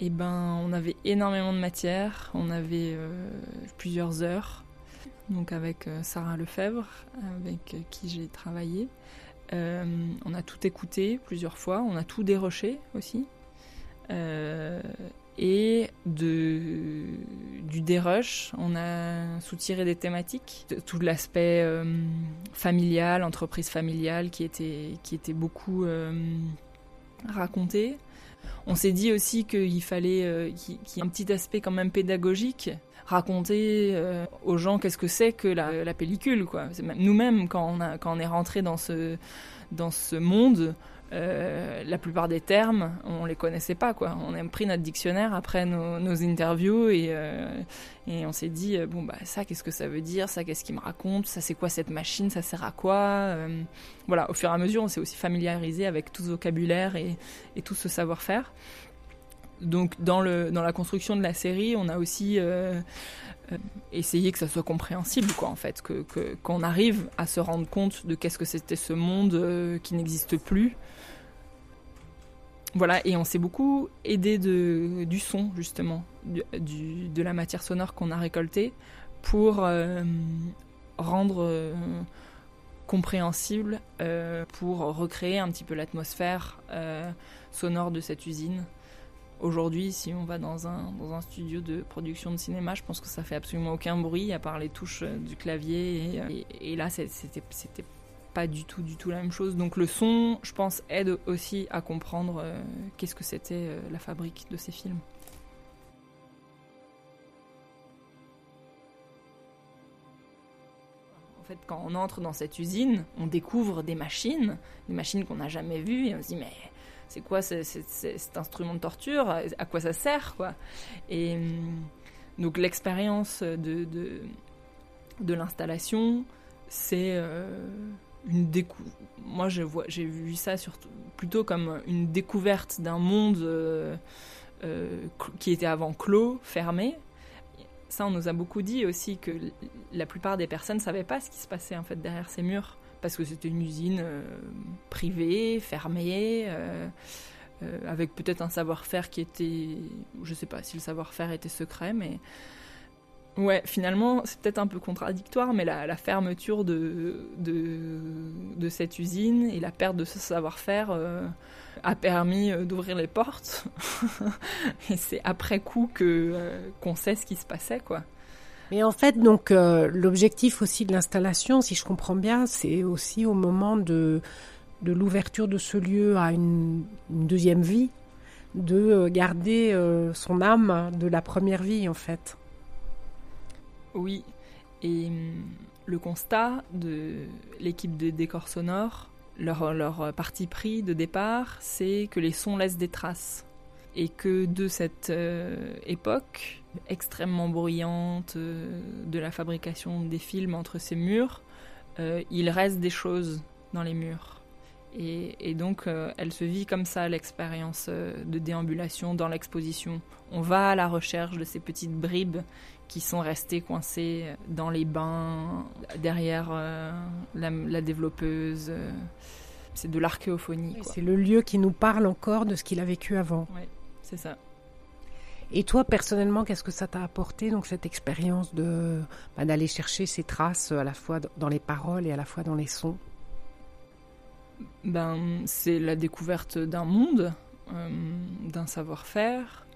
Eh ben, on avait énormément de matière, on avait euh, plusieurs heures, donc avec euh, Sarah Lefebvre, avec euh, qui j'ai travaillé. on a tout écouté plusieurs fois, on a tout déroché aussi. et de, du dérush, on a soutiré des thématiques, tout l'aspect familial, entreprise familiale qui était, qui était beaucoup raconté. On s'est dit aussi qu'il fallait euh, qu'il y ait un petit aspect quand même pédagogique, raconter euh, aux gens qu'est-ce que c'est que la, pellicule. Nous-mêmes, quand, on a, quand on est rentré dans ce monde, euh, la plupart des termes, on les connaissait pas. On a pris notre dictionnaire après nos, interviews et, euh, et on s'est dit, bon, bah, ça, qu'est-ce que ça veut dire? Ça, qu'est-ce qu'il me raconte? Ça, c'est quoi cette machine? Ça sert à quoi? Euh, Voilà, au fur et à mesure, on s'est aussi familiarisé avec tout ce vocabulaire et, tout ce savoir-faire. Donc, dans, la construction de la série, on a aussi euh, essayer que ça soit compréhensible, en fait, que qu'on arrive à se rendre compte de qu'est-ce que c'était ce monde euh, qui n'existe plus. Voilà, et on s'est beaucoup aidé du son, justement, de la matière sonore qu'on a récoltée pour euh, rendre euh, compréhensible, pour recréer un petit peu l'atmosphère sonore de cette usine. Aujourd'hui, si on va dans un, studio de production de cinéma, je pense que ça fait absolument aucun bruit à part les touches du clavier. Et, et là, c'était pas du tout, du tout la même chose. Donc le son, je pense, aide aussi à comprendre euh, qu'est-ce que c'était euh, la fabrique de ces films. En fait, quand on entre dans cette usine, on découvre des machines, des machines qu'on n'a jamais vues, et on se dit mais c'est quoi cet instrument de torture? À quoi ça sert quoi? Et donc l'expérience de, de, de l'installation, c'est euh, une décou moi j'ai vu ça surtout plutôt comme une découverte d'un monde euh, euh, qui était avant clos, fermé. Ça on nous a beaucoup dit aussi que la plupart des personnes ne savaient pas ce qui se passait en fait derrière ces murs parce que c'était une usine euh, privée, fermée, avec peut-être un savoir-faire qui était, je sais pas si le savoir-faire était secret, mais ouais, finalement c'est peut-être un peu contradictoire, mais la, fermeture de, cette usine et la perte de ce savoir-faire euh, a permis d'ouvrir les portes. *laughs* et c'est après coup que qu'on sait ce qui se passait, quoi. Mais en fait, donc euh, l'objectif aussi de l'installation, si je comprends bien, c'est aussi au moment de, de l'ouverture de ce lieu à une, deuxième vie, de garder euh, son âme de la première vie, en fait. Oui, et le constat de l'équipe de décors sonores, leur, leur parti pris de départ, c'est que les sons laissent des traces. et que de cette euh, époque extrêmement bruyante euh, de la fabrication des films entre ces murs, euh, il reste des choses dans les murs. Et, donc, elle se vit comme ça, l'expérience de déambulation dans l'exposition. On va à la recherche de ces petites bribes qui sont restées coincées dans les bains, derrière la, développeuse. c'est de l'archéophonie. C'est le lieu qui nous parle encore de ce qu'il a vécu avant. C'est ça. Et toi, personnellement, qu'est-ce que ça t'a apporté, donc cette expérience de bah, d'aller chercher ces traces à la fois dans les paroles et à la fois dans les sons? Ben, c'est la découverte d'un monde, euh, d'un savoir-faire.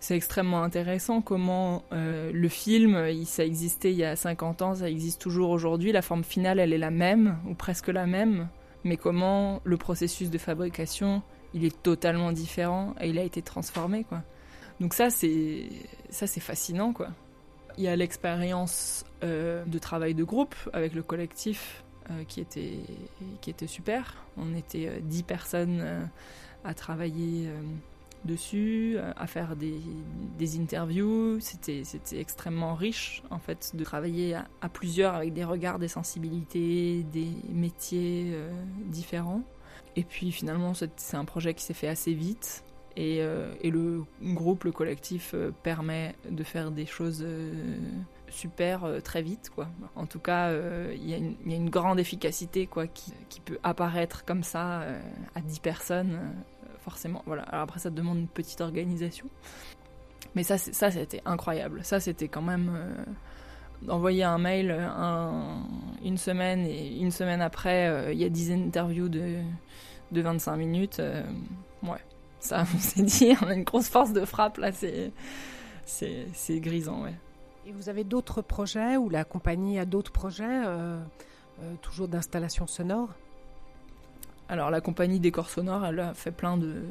C'est extrêmement intéressant comment euh, le film, ça existait il y a 50 ans, ça existe toujours aujourd'hui. La forme finale, elle est la même, ou presque la même. Mais comment le processus de fabrication il est totalement différent et il a été transformé quoi. Donc ça c'est ça c'est fascinant quoi. Il y a l'expérience euh, de travail de groupe avec le collectif euh, qui était qui était super. On était dix personnes à travailler dessus, à faire des, des interviews. C'était extrêmement riche en fait de travailler à, plusieurs avec des regards, des sensibilités, des métiers différents. Et puis finalement, c'est un projet qui s'est fait assez vite. Et, euh, le groupe, le collectif, euh, permet de faire des choses euh, super très vite. Quoi. En tout cas, il y, a une grande efficacité quoi, qui, peut apparaître comme ça à 10 personnes. Forcément, voilà. Alors après, ça demande une petite organisation. Mais ça, c'était incroyable. Ça, c'était quand même d'envoyer un mail une semaine et une semaine après, il y a 10 interviews de de 25 minutes, euh, ouais, ça, *laughs* on s'est dit, on a une grosse force de frappe là, c'est, grisant, ouais. Et vous avez d'autres projets ou la compagnie a d'autres projets, euh, euh, toujours d'installation sonore Alors la compagnie Décor Sonore, elle a fait plein de,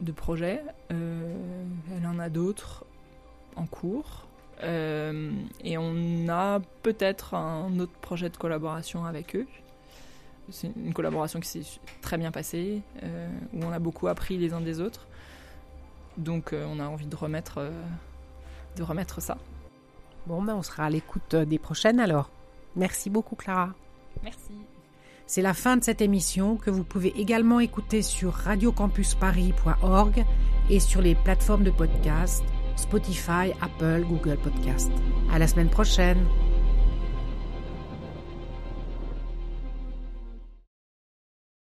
de projets, elle en a d'autres en cours. et on a peut-être un autre projet de collaboration avec eux. C'est une collaboration qui s'est très bien passée, euh, où on a beaucoup appris les uns des autres. Donc euh, on a envie de remettre, euh, de remettre ça. Bon, ben on sera à l'écoute des prochaines alors. Merci beaucoup Clara. Merci. C'est la fin de cette émission que vous pouvez également écouter sur radiocampusparis.org et sur les plateformes de podcast Spotify, Apple, Google Podcast. À la semaine prochaine.